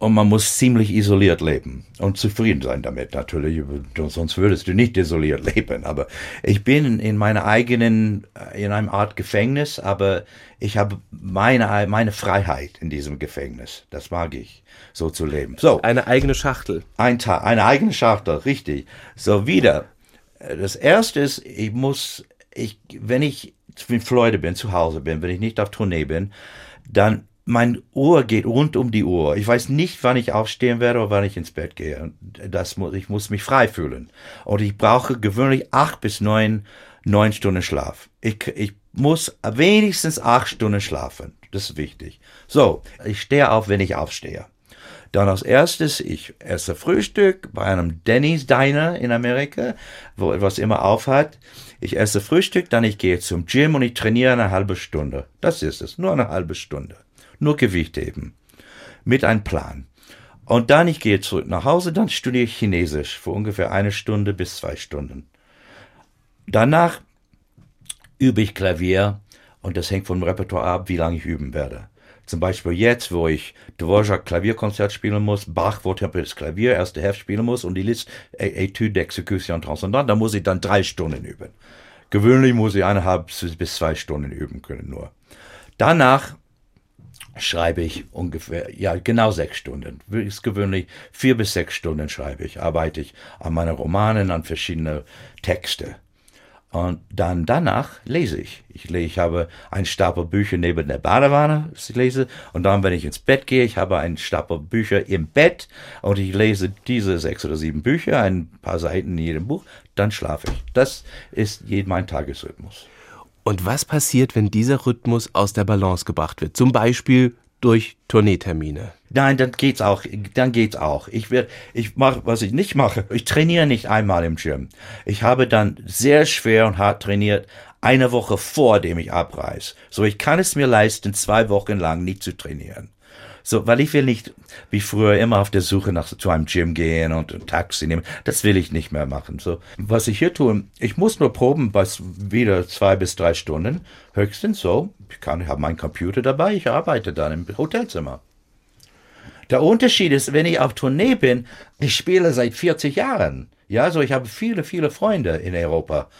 Und man muss ziemlich isoliert leben und zufrieden sein damit natürlich, sonst würdest du nicht isoliert leben. Aber ich bin in meiner eigenen, äh, in einem Art Gefängnis, aber ich habe meine, meine Freiheit in diesem Gefängnis. Das mag ich, so zu leben. So. Eine eigene Schachtel. Ein Tag, eine eigene Schachtel, richtig. So wieder. Das erste ist, ich muss, ich, wenn ich in Florida bin, zu Hause bin, wenn ich nicht auf Tournee bin, dann mein Uhr geht rund um die Uhr. Ich weiß nicht, wann ich aufstehen werde oder wann ich ins Bett gehe. Das muss, ich muss mich frei fühlen. Und ich brauche gewöhnlich acht bis neun, neun Stunden Schlaf. Ich, ich muss wenigstens acht Stunden schlafen. Das ist wichtig. So, ich stehe auf, wenn ich aufstehe. Dann als erstes, ich esse Frühstück bei einem Denny's Diner in Amerika, wo etwas immer aufhat. Ich esse Frühstück, dann ich gehe zum Gym und ich trainiere eine halbe Stunde. Das ist es, nur eine halbe Stunde nur Gewicht heben. Mit einem Plan. Und dann ich gehe zurück nach Hause, dann studiere ich Chinesisch für ungefähr eine Stunde bis zwei Stunden. Danach übe ich Klavier und das hängt vom Repertoire ab, wie lange ich üben werde. Zum Beispiel jetzt, wo ich Dvorak Klavierkonzert spielen muss, Bach, wo das Klavier, erste Heft spielen muss und die Liste Etude d'Exécution Transcendante, da muss ich dann drei Stunden üben. Gewöhnlich muss ich eineinhalb bis zwei Stunden üben können nur. Danach schreibe ich ungefähr, ja, genau sechs Stunden. Ist gewöhnlich vier bis sechs Stunden schreibe ich, arbeite ich an meinen Romanen, an verschiedene Texte. Und dann danach lese ich. Ich, ich habe einen Stapel Bücher neben der Badewanne, ich lese. Und dann, wenn ich ins Bett gehe, ich habe einen Stapel Bücher im Bett und ich lese diese sechs oder sieben Bücher, ein paar Seiten in jedem Buch, dann schlafe ich. Das ist mein Tagesrhythmus. Und was passiert, wenn dieser Rhythmus aus der Balance gebracht wird? Zum Beispiel durch Tourneetermine. Nein, dann geht's auch. Dann geht's auch. Ich werde, ich mache, was ich nicht mache. Ich trainiere nicht einmal im Gym. Ich habe dann sehr schwer und hart trainiert eine Woche vor dem ich abreise. So, ich kann es mir leisten, zwei Wochen lang nicht zu trainieren. So, weil ich will nicht wie früher immer auf der Suche nach zu einem Gym gehen und ein Taxi nehmen. Das will ich nicht mehr machen. So, was ich hier tue, ich muss nur proben, was wieder zwei bis drei Stunden. Höchstens so. Ich kann, ich habe meinen Computer dabei, ich arbeite dann im Hotelzimmer. Der Unterschied ist, wenn ich auf Tournee bin, ich spiele seit 40 Jahren. Ja, so ich habe viele, viele Freunde in Europa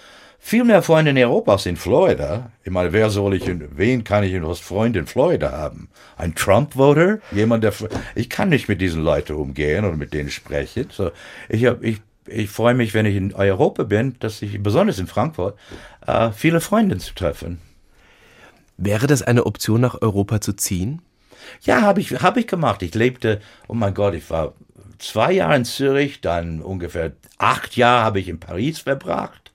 viel mehr Freunde in Europa als in Florida. Ich meine, wer soll ich in, wen kann ich als Freund in Florida haben? Ein Trump-Voter? Jemand, der, ich kann nicht mit diesen Leuten umgehen oder mit denen sprechen. So, ich, hab, ich, ich freue mich, wenn ich in Europa bin, dass ich, besonders in Frankfurt, äh, viele Freunde zu treffen. Wäre das eine Option, nach Europa zu ziehen? Ja, habe ich, hab ich gemacht. Ich lebte, oh mein Gott, ich war zwei Jahre in Zürich, dann ungefähr acht Jahre habe ich in Paris verbracht.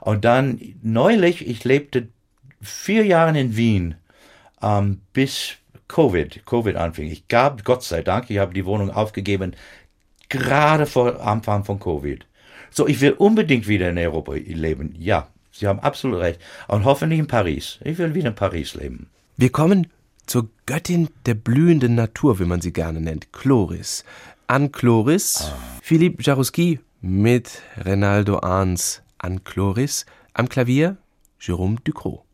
Und dann neulich, ich lebte vier Jahre in Wien, ähm, bis Covid, Covid anfing. Ich gab, Gott sei Dank, ich habe die Wohnung aufgegeben, gerade vor Anfang von Covid. So, ich will unbedingt wieder in Europa leben. Ja, Sie haben absolut recht. Und hoffentlich in Paris. Ich will wieder in Paris leben. Wir kommen zur Göttin der blühenden Natur, wie man sie gerne nennt, Chloris. An Chloris, ah. Philippe Jarouski mit Renaldo Arns an Chloris, am Klavier Jérôme Ducrot.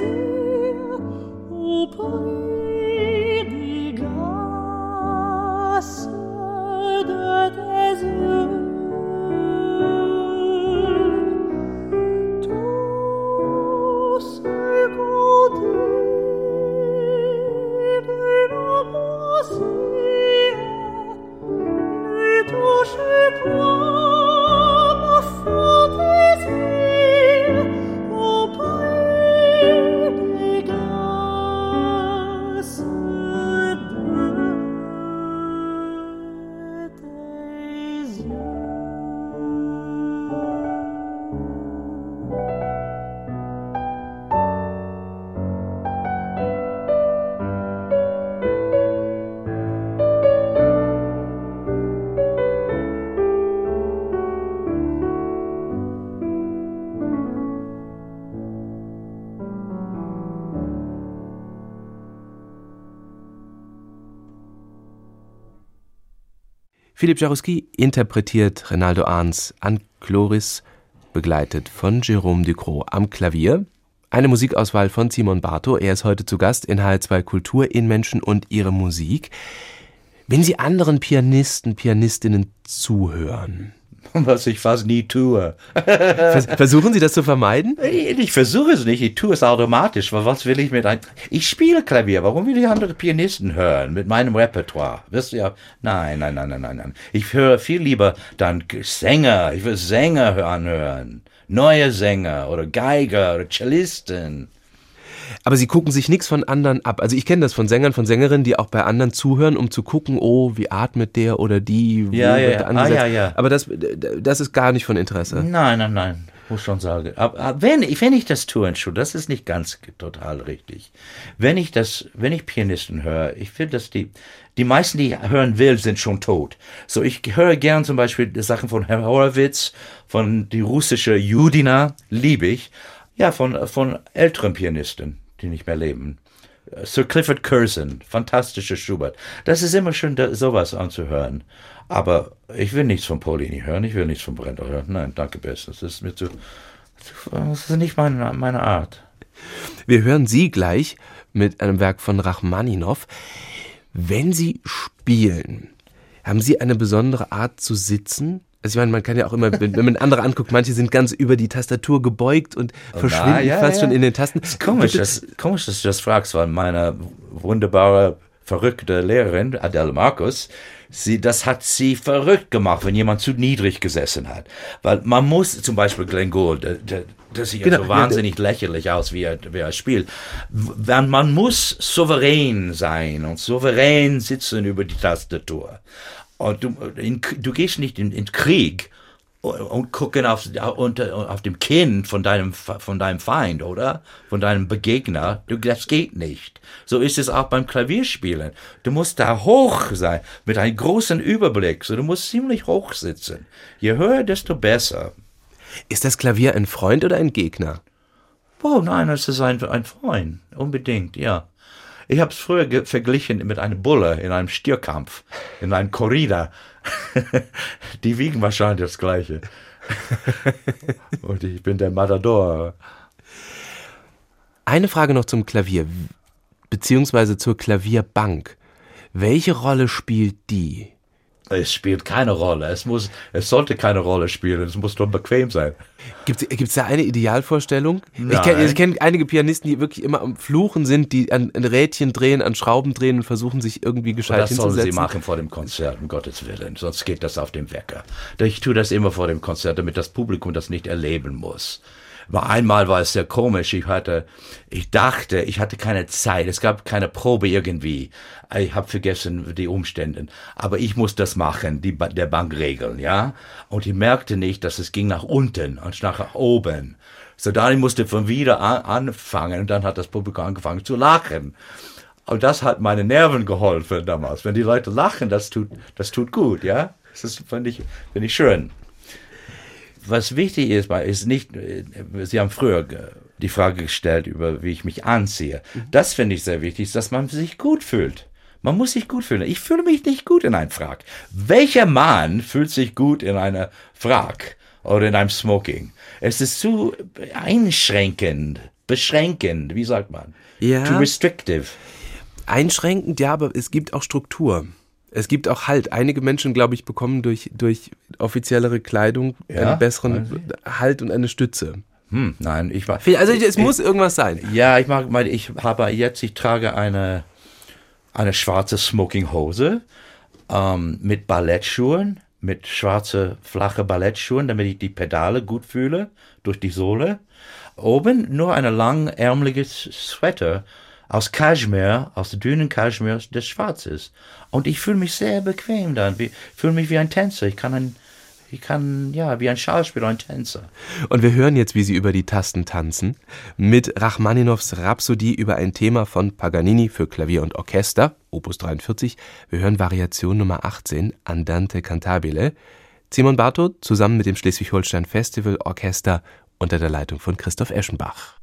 soon. Philipp Jarouski interpretiert Renaldo Arns an Chloris, begleitet von Jérôme Ducrot am Klavier. Eine Musikauswahl von Simon Bartow. Er ist heute zu Gast in HR2 Kultur in Menschen und ihre Musik. Wenn Sie anderen Pianisten, Pianistinnen zuhören, was ich fast nie tue. Versuchen Sie das zu vermeiden? Ich versuche es nicht, ich tue es automatisch. Weil was will ich mit einem. Ich spiele Klavier, warum will ich andere Pianisten hören mit meinem Repertoire? Wirst du ja. Nein, nein, nein, nein, nein, nein. Ich höre viel lieber dann Sänger, ich will Sänger anhören. Neue Sänger oder Geiger oder Cellisten. Aber sie gucken sich nichts von anderen ab. Also ich kenne das von Sängern, von Sängerinnen, die auch bei anderen zuhören, um zu gucken, oh, wie atmet der oder die. Ja, ja, ja. Ah, ja, ja. Aber das, das ist gar nicht von Interesse. Nein, nein, nein. Muss schon sagen. Aber wenn, wenn ich das tue, Entschuldigung, das ist nicht ganz total richtig. Wenn ich das, wenn ich Pianisten höre, ich finde, dass die, die meisten, die ich hören will, sind schon tot. So, ich höre gern zum Beispiel Sachen von Herr Horowitz, von die russische Judina, liebe ich. Ja, von, von älteren Pianisten die nicht mehr leben. Sir Clifford Curzon, fantastischer Schubert. Das ist immer schön, da, sowas anzuhören. Aber ich will nichts von Paulini hören, ich will nichts von Brenda hören. Nein, danke bestens. Das ist mir zu, zu das ist nicht meine, meine Art. Wir hören Sie gleich mit einem Werk von Rachmaninow. Wenn Sie spielen, haben Sie eine besondere Art zu sitzen? Also ich meine, man kann ja auch immer, wenn, wenn man andere anguckt, manche sind ganz über die Tastatur gebeugt und oh, verschwinden na, ja, fast ja. schon in den Tasten. Das ist komisch, das, komisch, dass du das fragst, weil meine wunderbare verrückte Lehrerin, Adele Markus, sie, das hat sie verrückt gemacht, wenn jemand zu niedrig gesessen hat. Weil man muss, zum Beispiel Glenn Gould, der, der, das sieht genau, so wahnsinnig ja, lächerlich aus, wie er, wie er spielt. Man muss souverän sein und souverän sitzen über die Tastatur. Und du, in, du gehst nicht in, in Krieg und gucken auf, unter, auf dem Kinn von deinem, von deinem Feind, oder? Von deinem Begegner. Du, das geht nicht. So ist es auch beim Klavierspielen. Du musst da hoch sein, mit einem großen Überblick. So, du musst ziemlich hoch sitzen. Je höher, desto besser. Ist das Klavier ein Freund oder ein Gegner? Oh nein, es ist ein, ein Freund. Unbedingt, ja. Ich habe es früher verglichen mit einem Bulle in einem Stierkampf, in einem Corrida. Die wiegen wahrscheinlich das Gleiche. Und ich bin der Matador. Eine Frage noch zum Klavier, beziehungsweise zur Klavierbank. Welche Rolle spielt die? Es spielt keine Rolle. Es muss, es sollte keine Rolle spielen. Es muss doch bequem sein. Gibt es da eine Idealvorstellung? Nein. Ich kenne kenn einige Pianisten, die wirklich immer am Fluchen sind, die an, an Rädchen drehen, an Schrauben drehen und versuchen, sich irgendwie gescheit das hinzusetzen. Das sollen sie machen vor dem Konzert, um Gottes Willen. Sonst geht das auf dem Wecker. Ich tue das immer vor dem Konzert, damit das Publikum das nicht erleben muss. Aber einmal war es sehr komisch. Ich hatte, ich dachte, ich hatte keine Zeit. Es gab keine Probe irgendwie. Ich habe vergessen die Umstände. Aber ich muss das machen, die der Bank regeln, ja. Und ich merkte nicht, dass es ging nach unten und nach oben. So dann musste von wieder an, anfangen und dann hat das Publikum angefangen zu lachen. Und das hat meine Nerven geholfen damals. Wenn die Leute lachen, das tut, das tut gut, ja. Das finde ich, finde ich schön was wichtig ist, ist nicht, äh, Sie haben früher die Frage gestellt über, wie ich mich anziehe. Mhm. Das finde ich sehr wichtig, dass man sich gut fühlt. Man muss sich gut fühlen. Ich fühle mich nicht gut in einem Frack. Welcher Mann fühlt sich gut in einer Frack oder in einem Smoking? Es ist zu einschränkend, beschränkend, wie sagt man? Ja. Too restrictive. Einschränkend, ja, aber es gibt auch Struktur. Es gibt auch Halt. Einige Menschen, glaube ich, bekommen durch, durch offiziellere Kleidung ja? einen besseren Halt und eine Stütze. Hm, nein, ich war. Also es ich, muss irgendwas sein. Ja, ich mag mal, ich habe jetzt, ich trage eine, eine schwarze Smokinghose ähm, mit Ballettschuhen, mit schwarze flache Ballettschuhen, damit ich die Pedale gut fühle durch die Sohle. Oben nur eine langärmelige Sweater aus Kaschmir, aus dünnen Kaschmir, das schwarz ist. Und ich fühle mich sehr bequem dann, ich fühle mich wie ein Tänzer. Ich kann ein, ich kann, ja, wie ein Schauspieler, ein Tänzer. Und wir hören jetzt, wie sie über die Tasten tanzen, mit Rachmaninows Rhapsodie über ein Thema von Paganini für Klavier und Orchester, Opus 43. Wir hören Variation Nummer 18, Andante Cantabile. Simon Bartow zusammen mit dem Schleswig-Holstein Festival Orchester unter der Leitung von Christoph Eschenbach.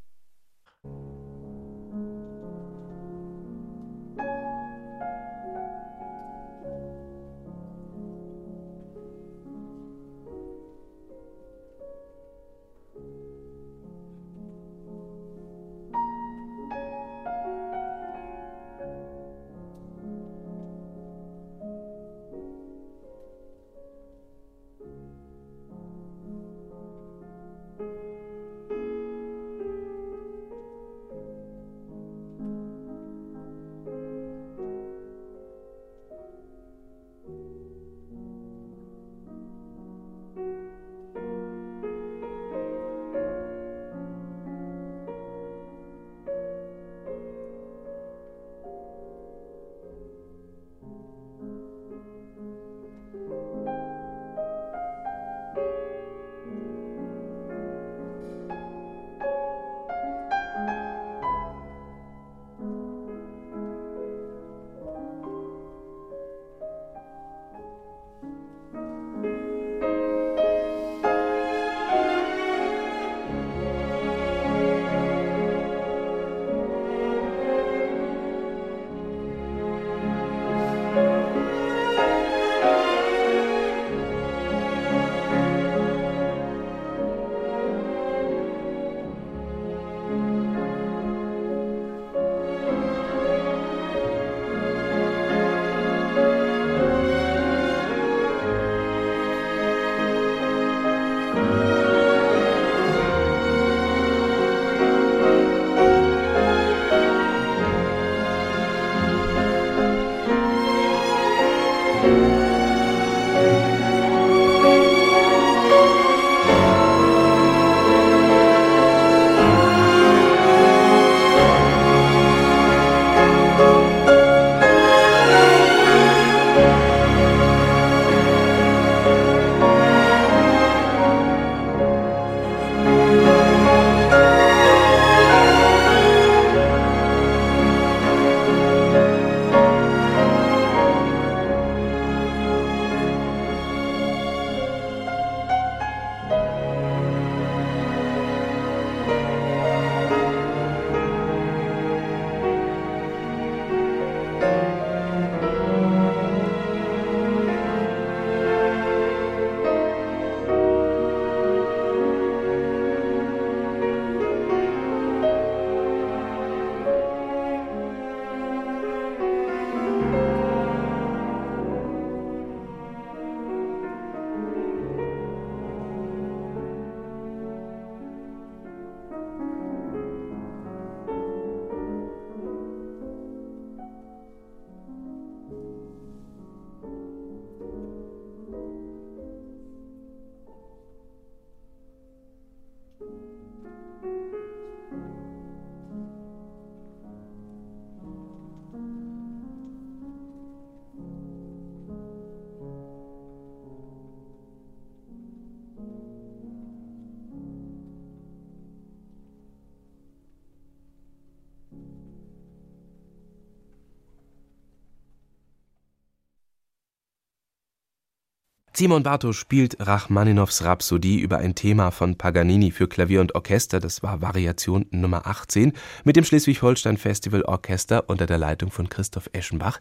Simon Bartow spielt Rachmaninows Rhapsodie über ein Thema von Paganini für Klavier und Orchester, das war Variation Nummer 18, mit dem Schleswig-Holstein Festival Orchester unter der Leitung von Christoph Eschenbach.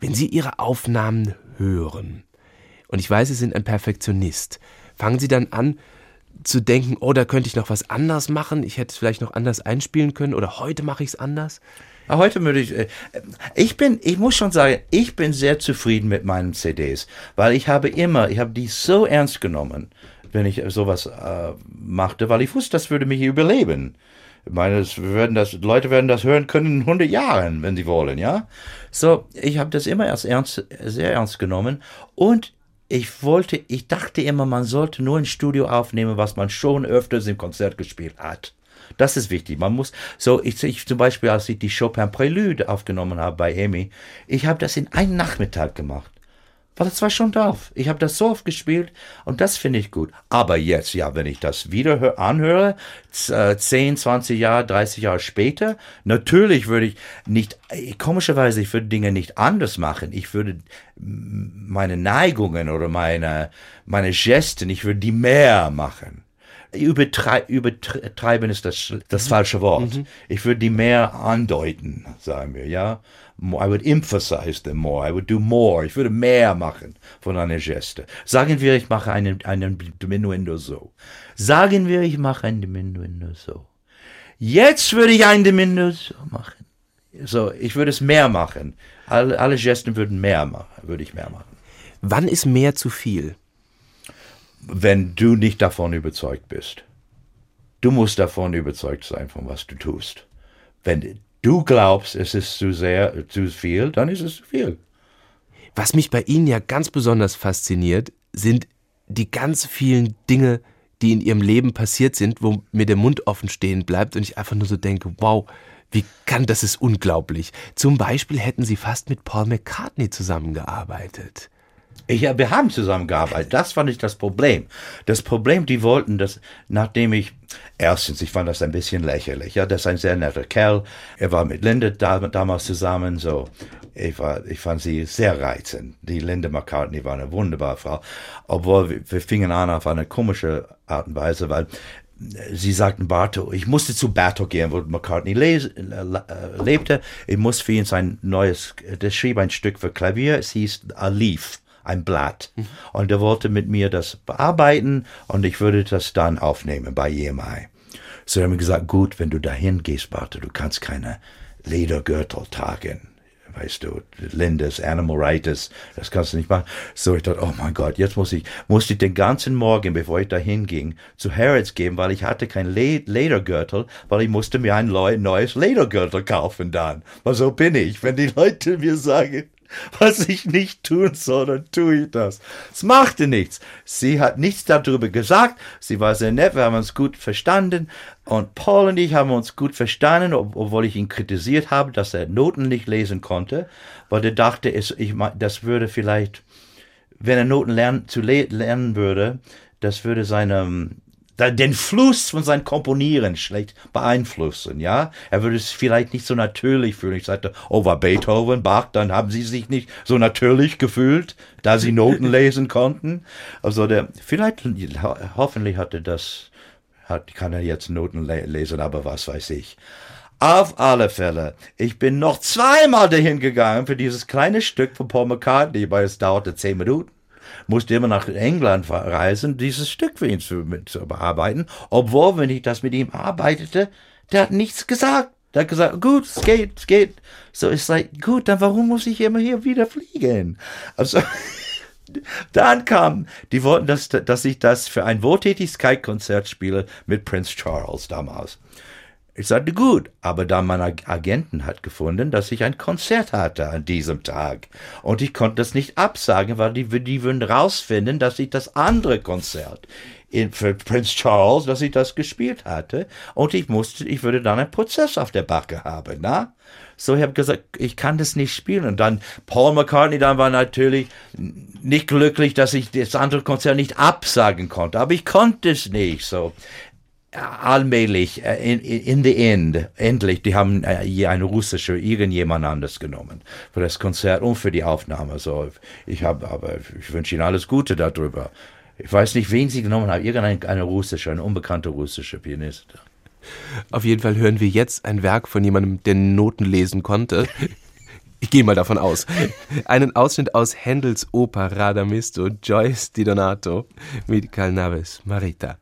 Wenn Sie Ihre Aufnahmen hören, und ich weiß, Sie sind ein Perfektionist, fangen Sie dann an zu denken, oh, da könnte ich noch was anders machen, ich hätte es vielleicht noch anders einspielen können oder heute mache ich es anders? Ah, heute würde ich, äh, ich bin, ich muss schon sagen, ich bin sehr zufrieden mit meinen CDs, weil ich habe immer, ich habe die so ernst genommen, wenn ich sowas äh, machte, weil ich wusste, das würde mich überleben. Ich meine, es werden das, Leute werden das hören können in 100 Jahren, wenn sie wollen, ja. So, ich habe das immer erst ernst, sehr ernst genommen und ich wollte, ich dachte immer, man sollte nur ein Studio aufnehmen, was man schon öfters im Konzert gespielt hat. Das ist wichtig. Man muss, so, ich, ich zum Beispiel, als ich die Chopin Prelude aufgenommen habe bei Amy, ich habe das in einem Nachmittag gemacht. Weil das war schon drauf. Ich habe das so oft gespielt und das finde ich gut. Aber jetzt, ja, wenn ich das wieder anhöre, 10, 20 äh, Jahre, 30 Jahre später, natürlich würde ich nicht, äh, komischerweise, ich würde Dinge nicht anders machen. Ich würde meine Neigungen oder meine, meine Gesten, ich würde die mehr machen. Übertrei übertreiben ist das, das mhm. falsche Wort. Mhm. Ich würde die mehr andeuten, sagen wir, ja. I would emphasize them more. I would do more. Ich würde mehr machen von einer Geste. Sagen wir, ich mache einen, einen Diminuendo so. Sagen wir, ich mache einen Diminuendo so. Jetzt würde ich einen Diminuendo so machen. So, ich würde es mehr machen. Alle, alle Gesten würden mehr machen, würde ich mehr machen. Wann ist mehr zu viel? Wenn du nicht davon überzeugt bist. Du musst davon überzeugt sein, von was du tust. Wenn du glaubst, es ist zu sehr, zu viel, dann ist es zu viel. Was mich bei Ihnen ja ganz besonders fasziniert, sind die ganz vielen Dinge, die in Ihrem Leben passiert sind, wo mir der Mund offen stehen bleibt und ich einfach nur so denke, wow, wie kann das ist unglaublich. Zum Beispiel hätten Sie fast mit Paul McCartney zusammengearbeitet. Ja, wir haben zusammengearbeitet. Das fand ich das Problem. Das Problem, die wollten, dass, nachdem ich, erstens, ich fand das ein bisschen lächerlich. Ja, das ist ein sehr netter Kerl. Er war mit Linda da, damals zusammen, so. Ich, war, ich fand sie sehr reizend. Die Linda McCartney war eine wunderbare Frau. Obwohl wir, wir fingen an auf eine komische Art und Weise, weil sie sagten Bartow, ich musste zu Bartow gehen, wo McCartney les, äh, lebte. Ich muss für ihn sein neues, der schrieb ein Stück für Klavier, es hieß A Leaf ein Blatt. Und er wollte mit mir das bearbeiten und ich würde das dann aufnehmen bei EMI. So haben wir gesagt, gut, wenn du dahin gehst, Barte, du kannst keine Ledergürtel tragen. Weißt du, Lindes, Animal Rights, das kannst du nicht machen. So, ich dachte, oh mein Gott, jetzt muss ich, musste ich den ganzen Morgen, bevor ich dahin ging, zu Harrods gehen, weil ich hatte kein Ledergürtel, weil ich musste mir ein neues Ledergürtel kaufen dann. Weil so bin ich. Wenn die Leute mir sagen, was ich nicht tun soll, dann tue ich das. Es machte nichts. Sie hat nichts darüber gesagt. Sie war sehr nett, wir haben uns gut verstanden. Und Paul und ich haben uns gut verstanden, obwohl ich ihn kritisiert habe, dass er Noten nicht lesen konnte, weil er dachte, ich, das würde vielleicht, wenn er Noten lernen, zu le lernen würde, das würde seinem den Fluss von seinem Komponieren schlecht beeinflussen, ja. Er würde es vielleicht nicht so natürlich fühlen. Ich sagte, oh, war Beethoven, Bach, dann haben sie sich nicht so natürlich gefühlt, da sie Noten lesen konnten. Also der, vielleicht, hoffentlich hatte das, hat, kann er jetzt Noten lesen, aber was weiß ich. Auf alle Fälle, ich bin noch zweimal dahin gegangen für dieses kleine Stück von Paul McCartney, weil es dauerte zehn Minuten musste immer nach England reisen, dieses Stück für ihn zu, zu bearbeiten. Obwohl, wenn ich das mit ihm arbeitete, der hat nichts gesagt. Der hat gesagt, gut, es geht, es geht. So, ich sage, gut, dann warum muss ich immer hier wieder fliegen? Also, dann kam, die wollten, dass, dass ich das für ein Wohltätigkeitskonzert spiele mit Prince Charles damals. Ich sagte, gut, aber dann mein Agenten hat gefunden, dass ich ein Konzert hatte an diesem Tag. Und ich konnte das nicht absagen, weil die, die würden rausfinden, dass ich das andere Konzert in, für Prince Charles, dass ich das gespielt hatte. Und ich musste, ich würde dann einen Prozess auf der Backe haben, na? So, ich habe gesagt, ich kann das nicht spielen. Und dann Paul McCartney, dann war natürlich nicht glücklich, dass ich das andere Konzert nicht absagen konnte. Aber ich konnte es nicht, so allmählich, äh, in, in the end, endlich, die haben äh, eine russische, irgendjemand anders genommen für das Konzert und für die Aufnahme. So, ich habe, aber ich wünsche Ihnen alles Gute darüber. Ich weiß nicht, wen Sie genommen haben, irgendeine russische, eine unbekannte russische Pianist. Auf jeden Fall hören wir jetzt ein Werk von jemandem, der Noten lesen konnte. Ich gehe mal davon aus. Einen Ausschnitt aus Händels Oper Radamisto, Joyce Di Donato mit Calnaves Marita.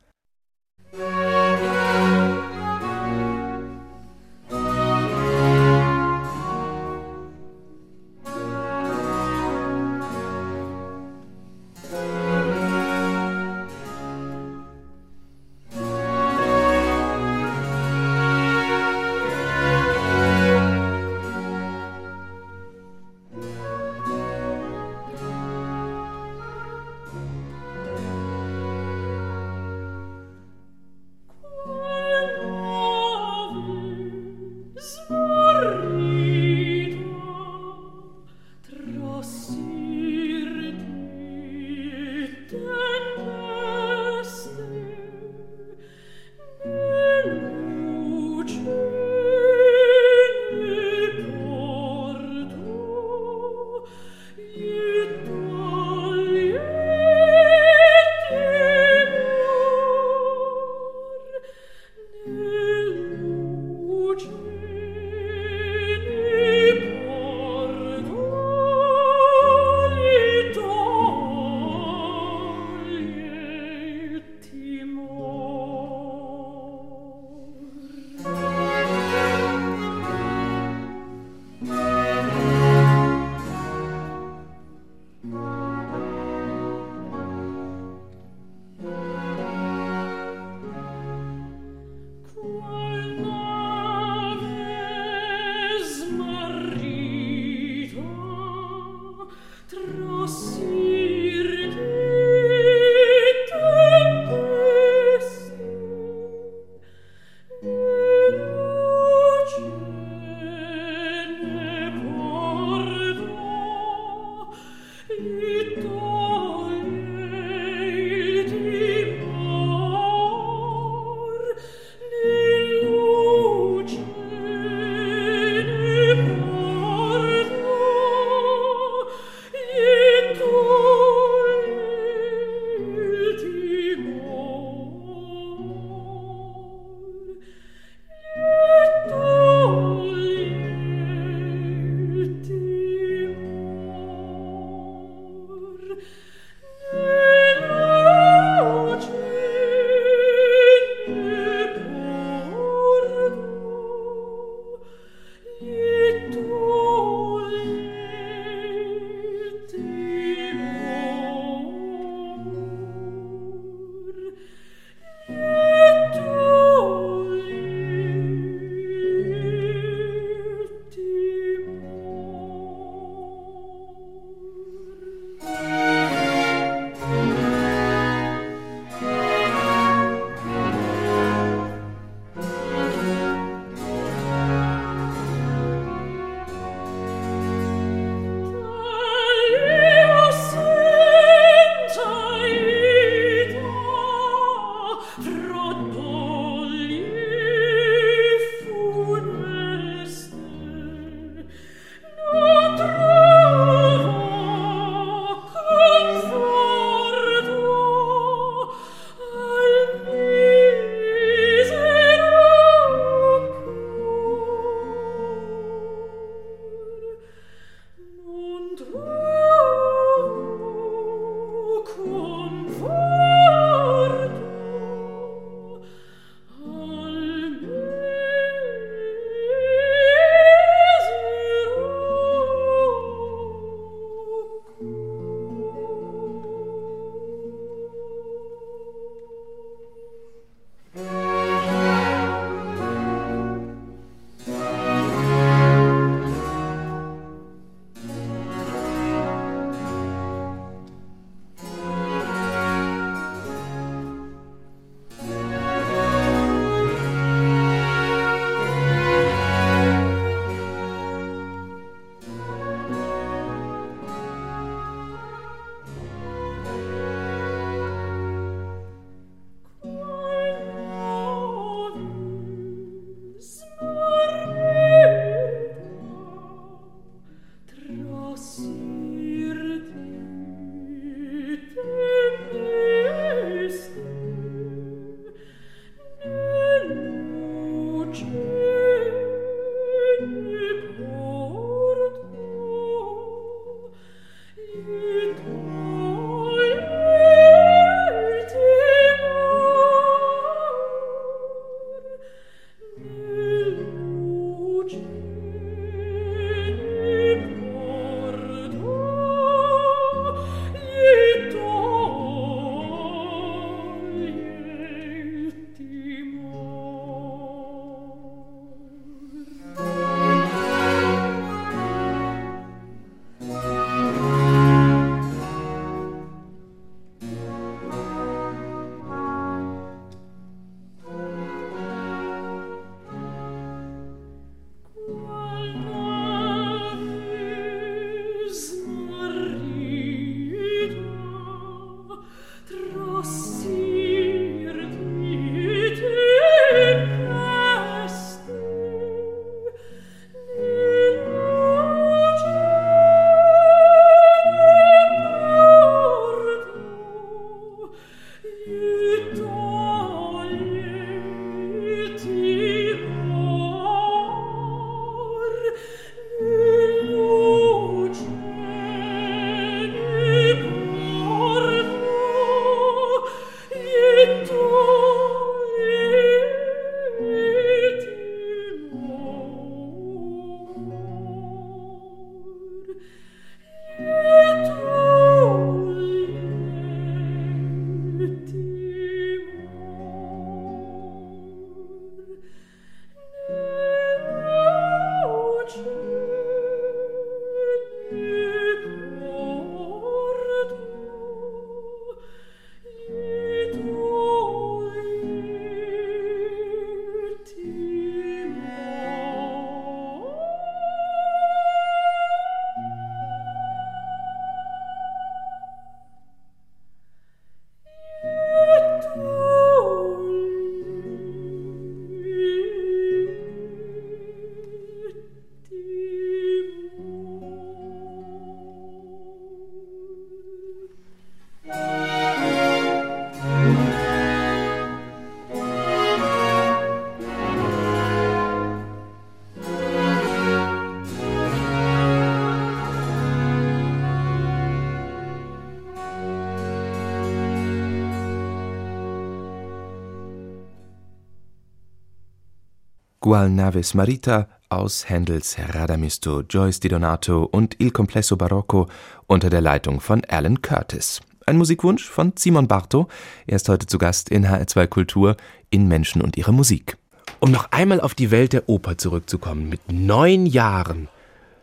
Gual Navis Marita aus Händels Radamisto, Joyce Di Donato und Il Complesso Barocco unter der Leitung von Alan Curtis. Ein Musikwunsch von Simon Barto. Er ist heute zu Gast in HR2 Kultur in Menschen und ihre Musik. Um noch einmal auf die Welt der Oper zurückzukommen. Mit neun Jahren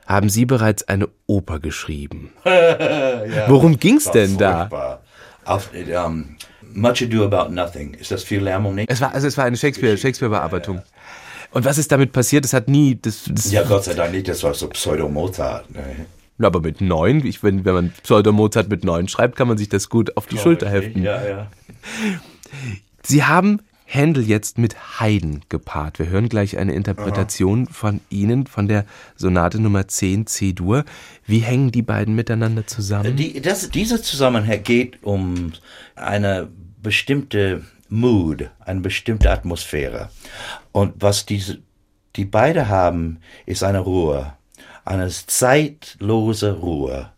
haben Sie bereits eine Oper geschrieben. ja, Worum ging's denn furchtbar. da? Auf, um, Much Ado About Nothing. Ist das viel Lärm um nichts? Es war, also es war eine Shakespeare, Shakespeare-Bearbeitung. Ja. Und was ist damit passiert? Das hat nie. Das, das ja, Gott sei Dank nicht, das war so Pseudo-Mozart. Ne? Aber mit neun, ich, wenn, wenn man Pseudo-Mozart mit neun schreibt, kann man sich das gut auf die oh, Schulter heften. Ja, ja. Sie haben Händel jetzt mit Haydn gepaart. Wir hören gleich eine Interpretation Aha. von Ihnen, von der Sonate Nummer 10 C-Dur. Wie hängen die beiden miteinander zusammen? Die, das, dieser Zusammenhang geht um eine bestimmte Mood, eine bestimmte Atmosphäre. Und was diese, die beide haben, ist eine Ruhe, eine zeitlose Ruhe.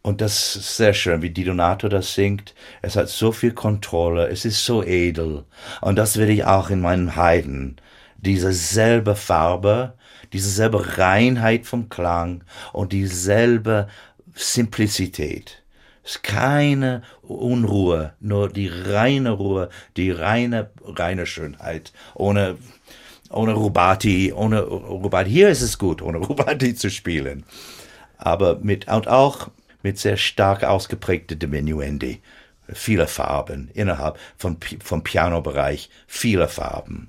Und das ist sehr schön, wie Di Donato das singt. Es hat so viel Kontrolle, es ist so edel. Und das will ich auch in meinem Heiden. Diese selbe Farbe, diese selbe Reinheit vom Klang und dieselbe Simplizität. Ist keine Unruhe, nur die reine Ruhe, die reine, reine Schönheit, ohne, ohne Rubati, ohne Rubati. Hier ist es gut, ohne Rubati zu spielen. Aber mit, und auch mit sehr stark ausgeprägten Diminuendi. Viele Farben innerhalb vom, vom Pianobereich, viele Farben.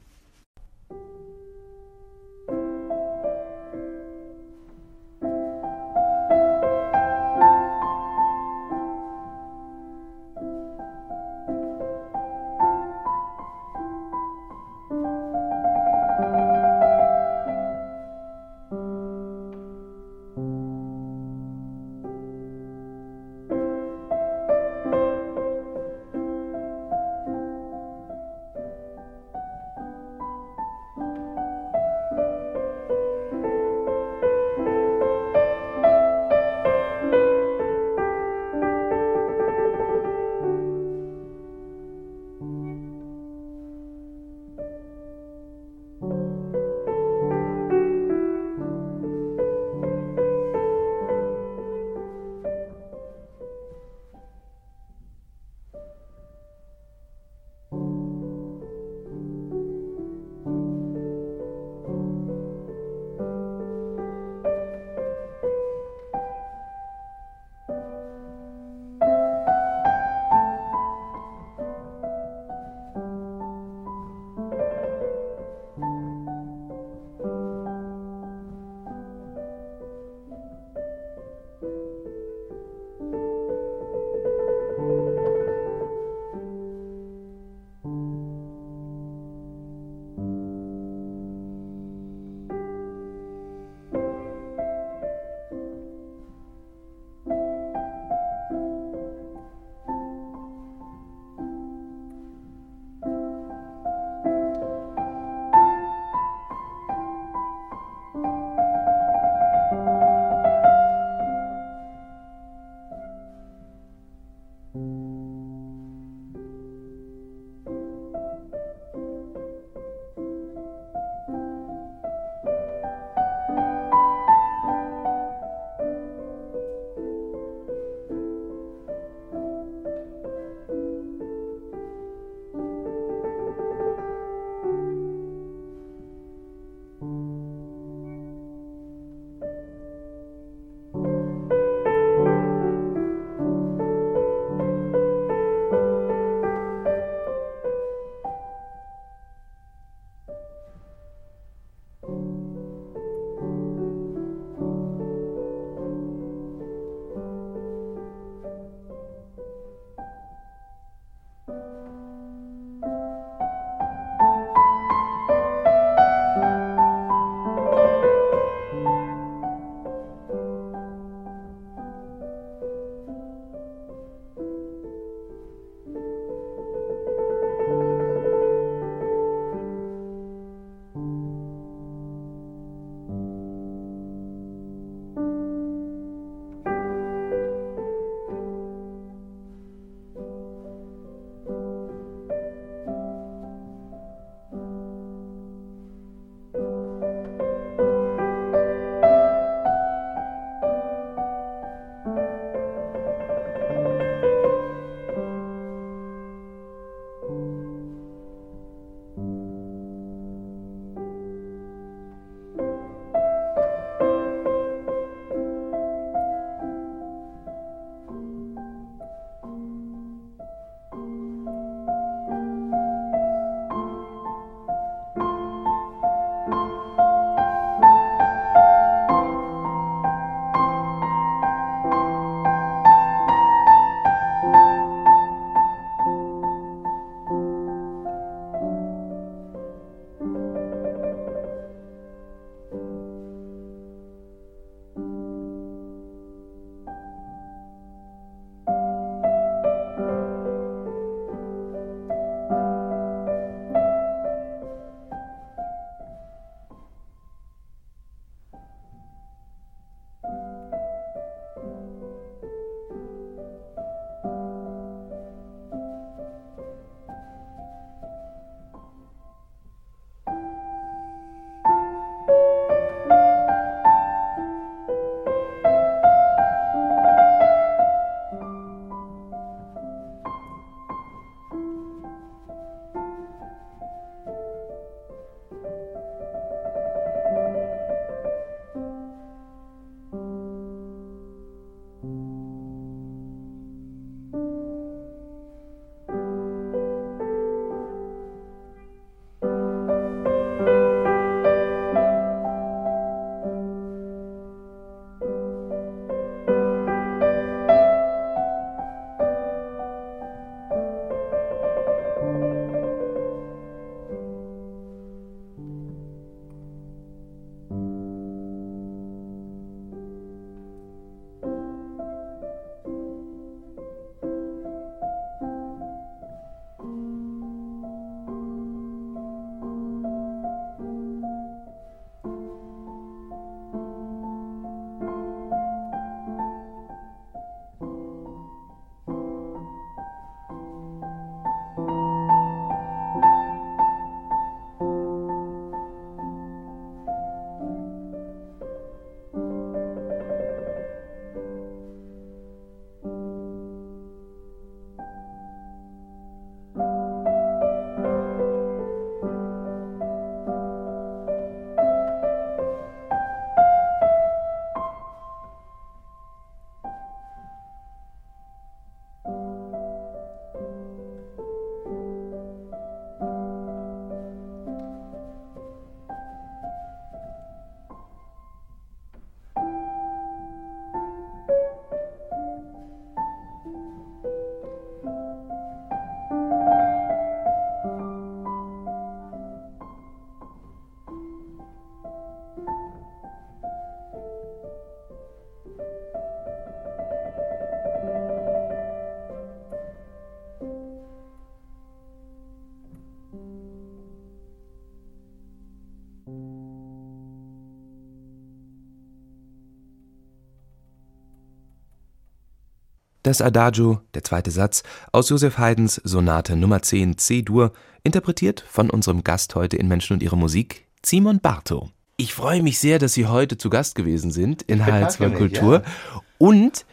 Das Adagio, der zweite Satz, aus Joseph Haydns Sonate Nummer 10 C-Dur, interpretiert von unserem Gast heute in Menschen und ihre Musik, Simon Bartow. Ich freue mich sehr, dass Sie heute zu Gast gewesen sind in HR2 Kultur. Ja. Und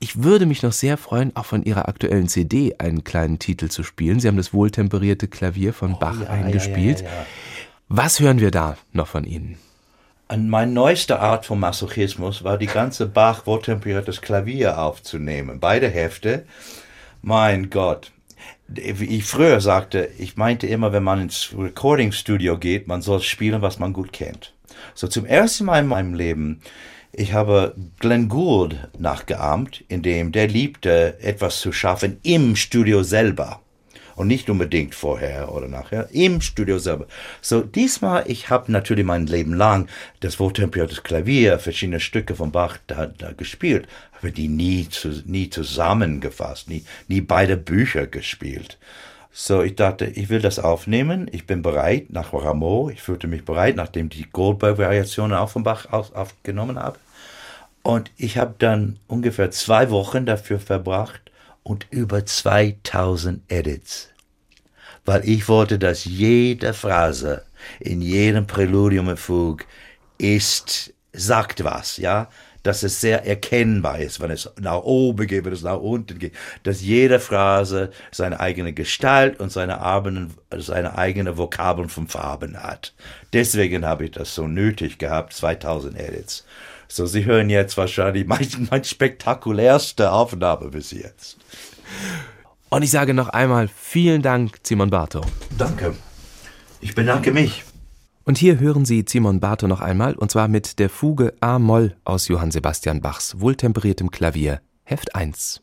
ich würde mich noch sehr freuen, auch von Ihrer aktuellen CD einen kleinen Titel zu spielen. Sie haben das wohltemperierte Klavier von oh, Bach ja, eingespielt. Ja, Was hören wir da noch von Ihnen? Und meine neueste Art von Masochismus war, die ganze Bach wohltemperiertes Klavier aufzunehmen. Beide Hefte. Mein Gott. Wie ich früher sagte, ich meinte immer, wenn man ins Recording Studio geht, man soll spielen, was man gut kennt. So zum ersten Mal in meinem Leben, ich habe Glenn Gould nachgeahmt, indem der liebte, etwas zu schaffen im Studio selber und nicht unbedingt vorher oder nachher, im Studio selber. So, diesmal, ich habe natürlich mein Leben lang das wohltemperiertes Klavier, verschiedene Stücke von Bach da, da gespielt, aber die nie, zu, nie zusammengefasst, nie, nie beide Bücher gespielt. So, ich dachte, ich will das aufnehmen. Ich bin bereit nach Rameau. Ich fühlte mich bereit, nachdem die Goldberg-Variationen auch von Bach auf, aufgenommen habe. Und ich habe dann ungefähr zwei Wochen dafür verbracht und über 2000 Edits. Weil ich wollte, dass jede Phrase in jedem Präludium und Fug ist, sagt was, ja dass es sehr erkennbar ist, wenn es nach oben geht, wenn es nach unten geht, dass jede Phrase seine eigene Gestalt und seine, eigenen, seine eigene Vokabeln von Farben hat. Deswegen habe ich das so nötig gehabt, 2000 Edits. So, Sie hören jetzt wahrscheinlich mein, mein spektakulärste Aufnahme bis jetzt. Und ich sage noch einmal vielen Dank, Simon Bartow. Danke. Ich bedanke mich. Und hier hören Sie Simon Bartow noch einmal, und zwar mit der Fuge A-Moll aus Johann Sebastian Bachs wohltemperiertem Klavier, Heft 1.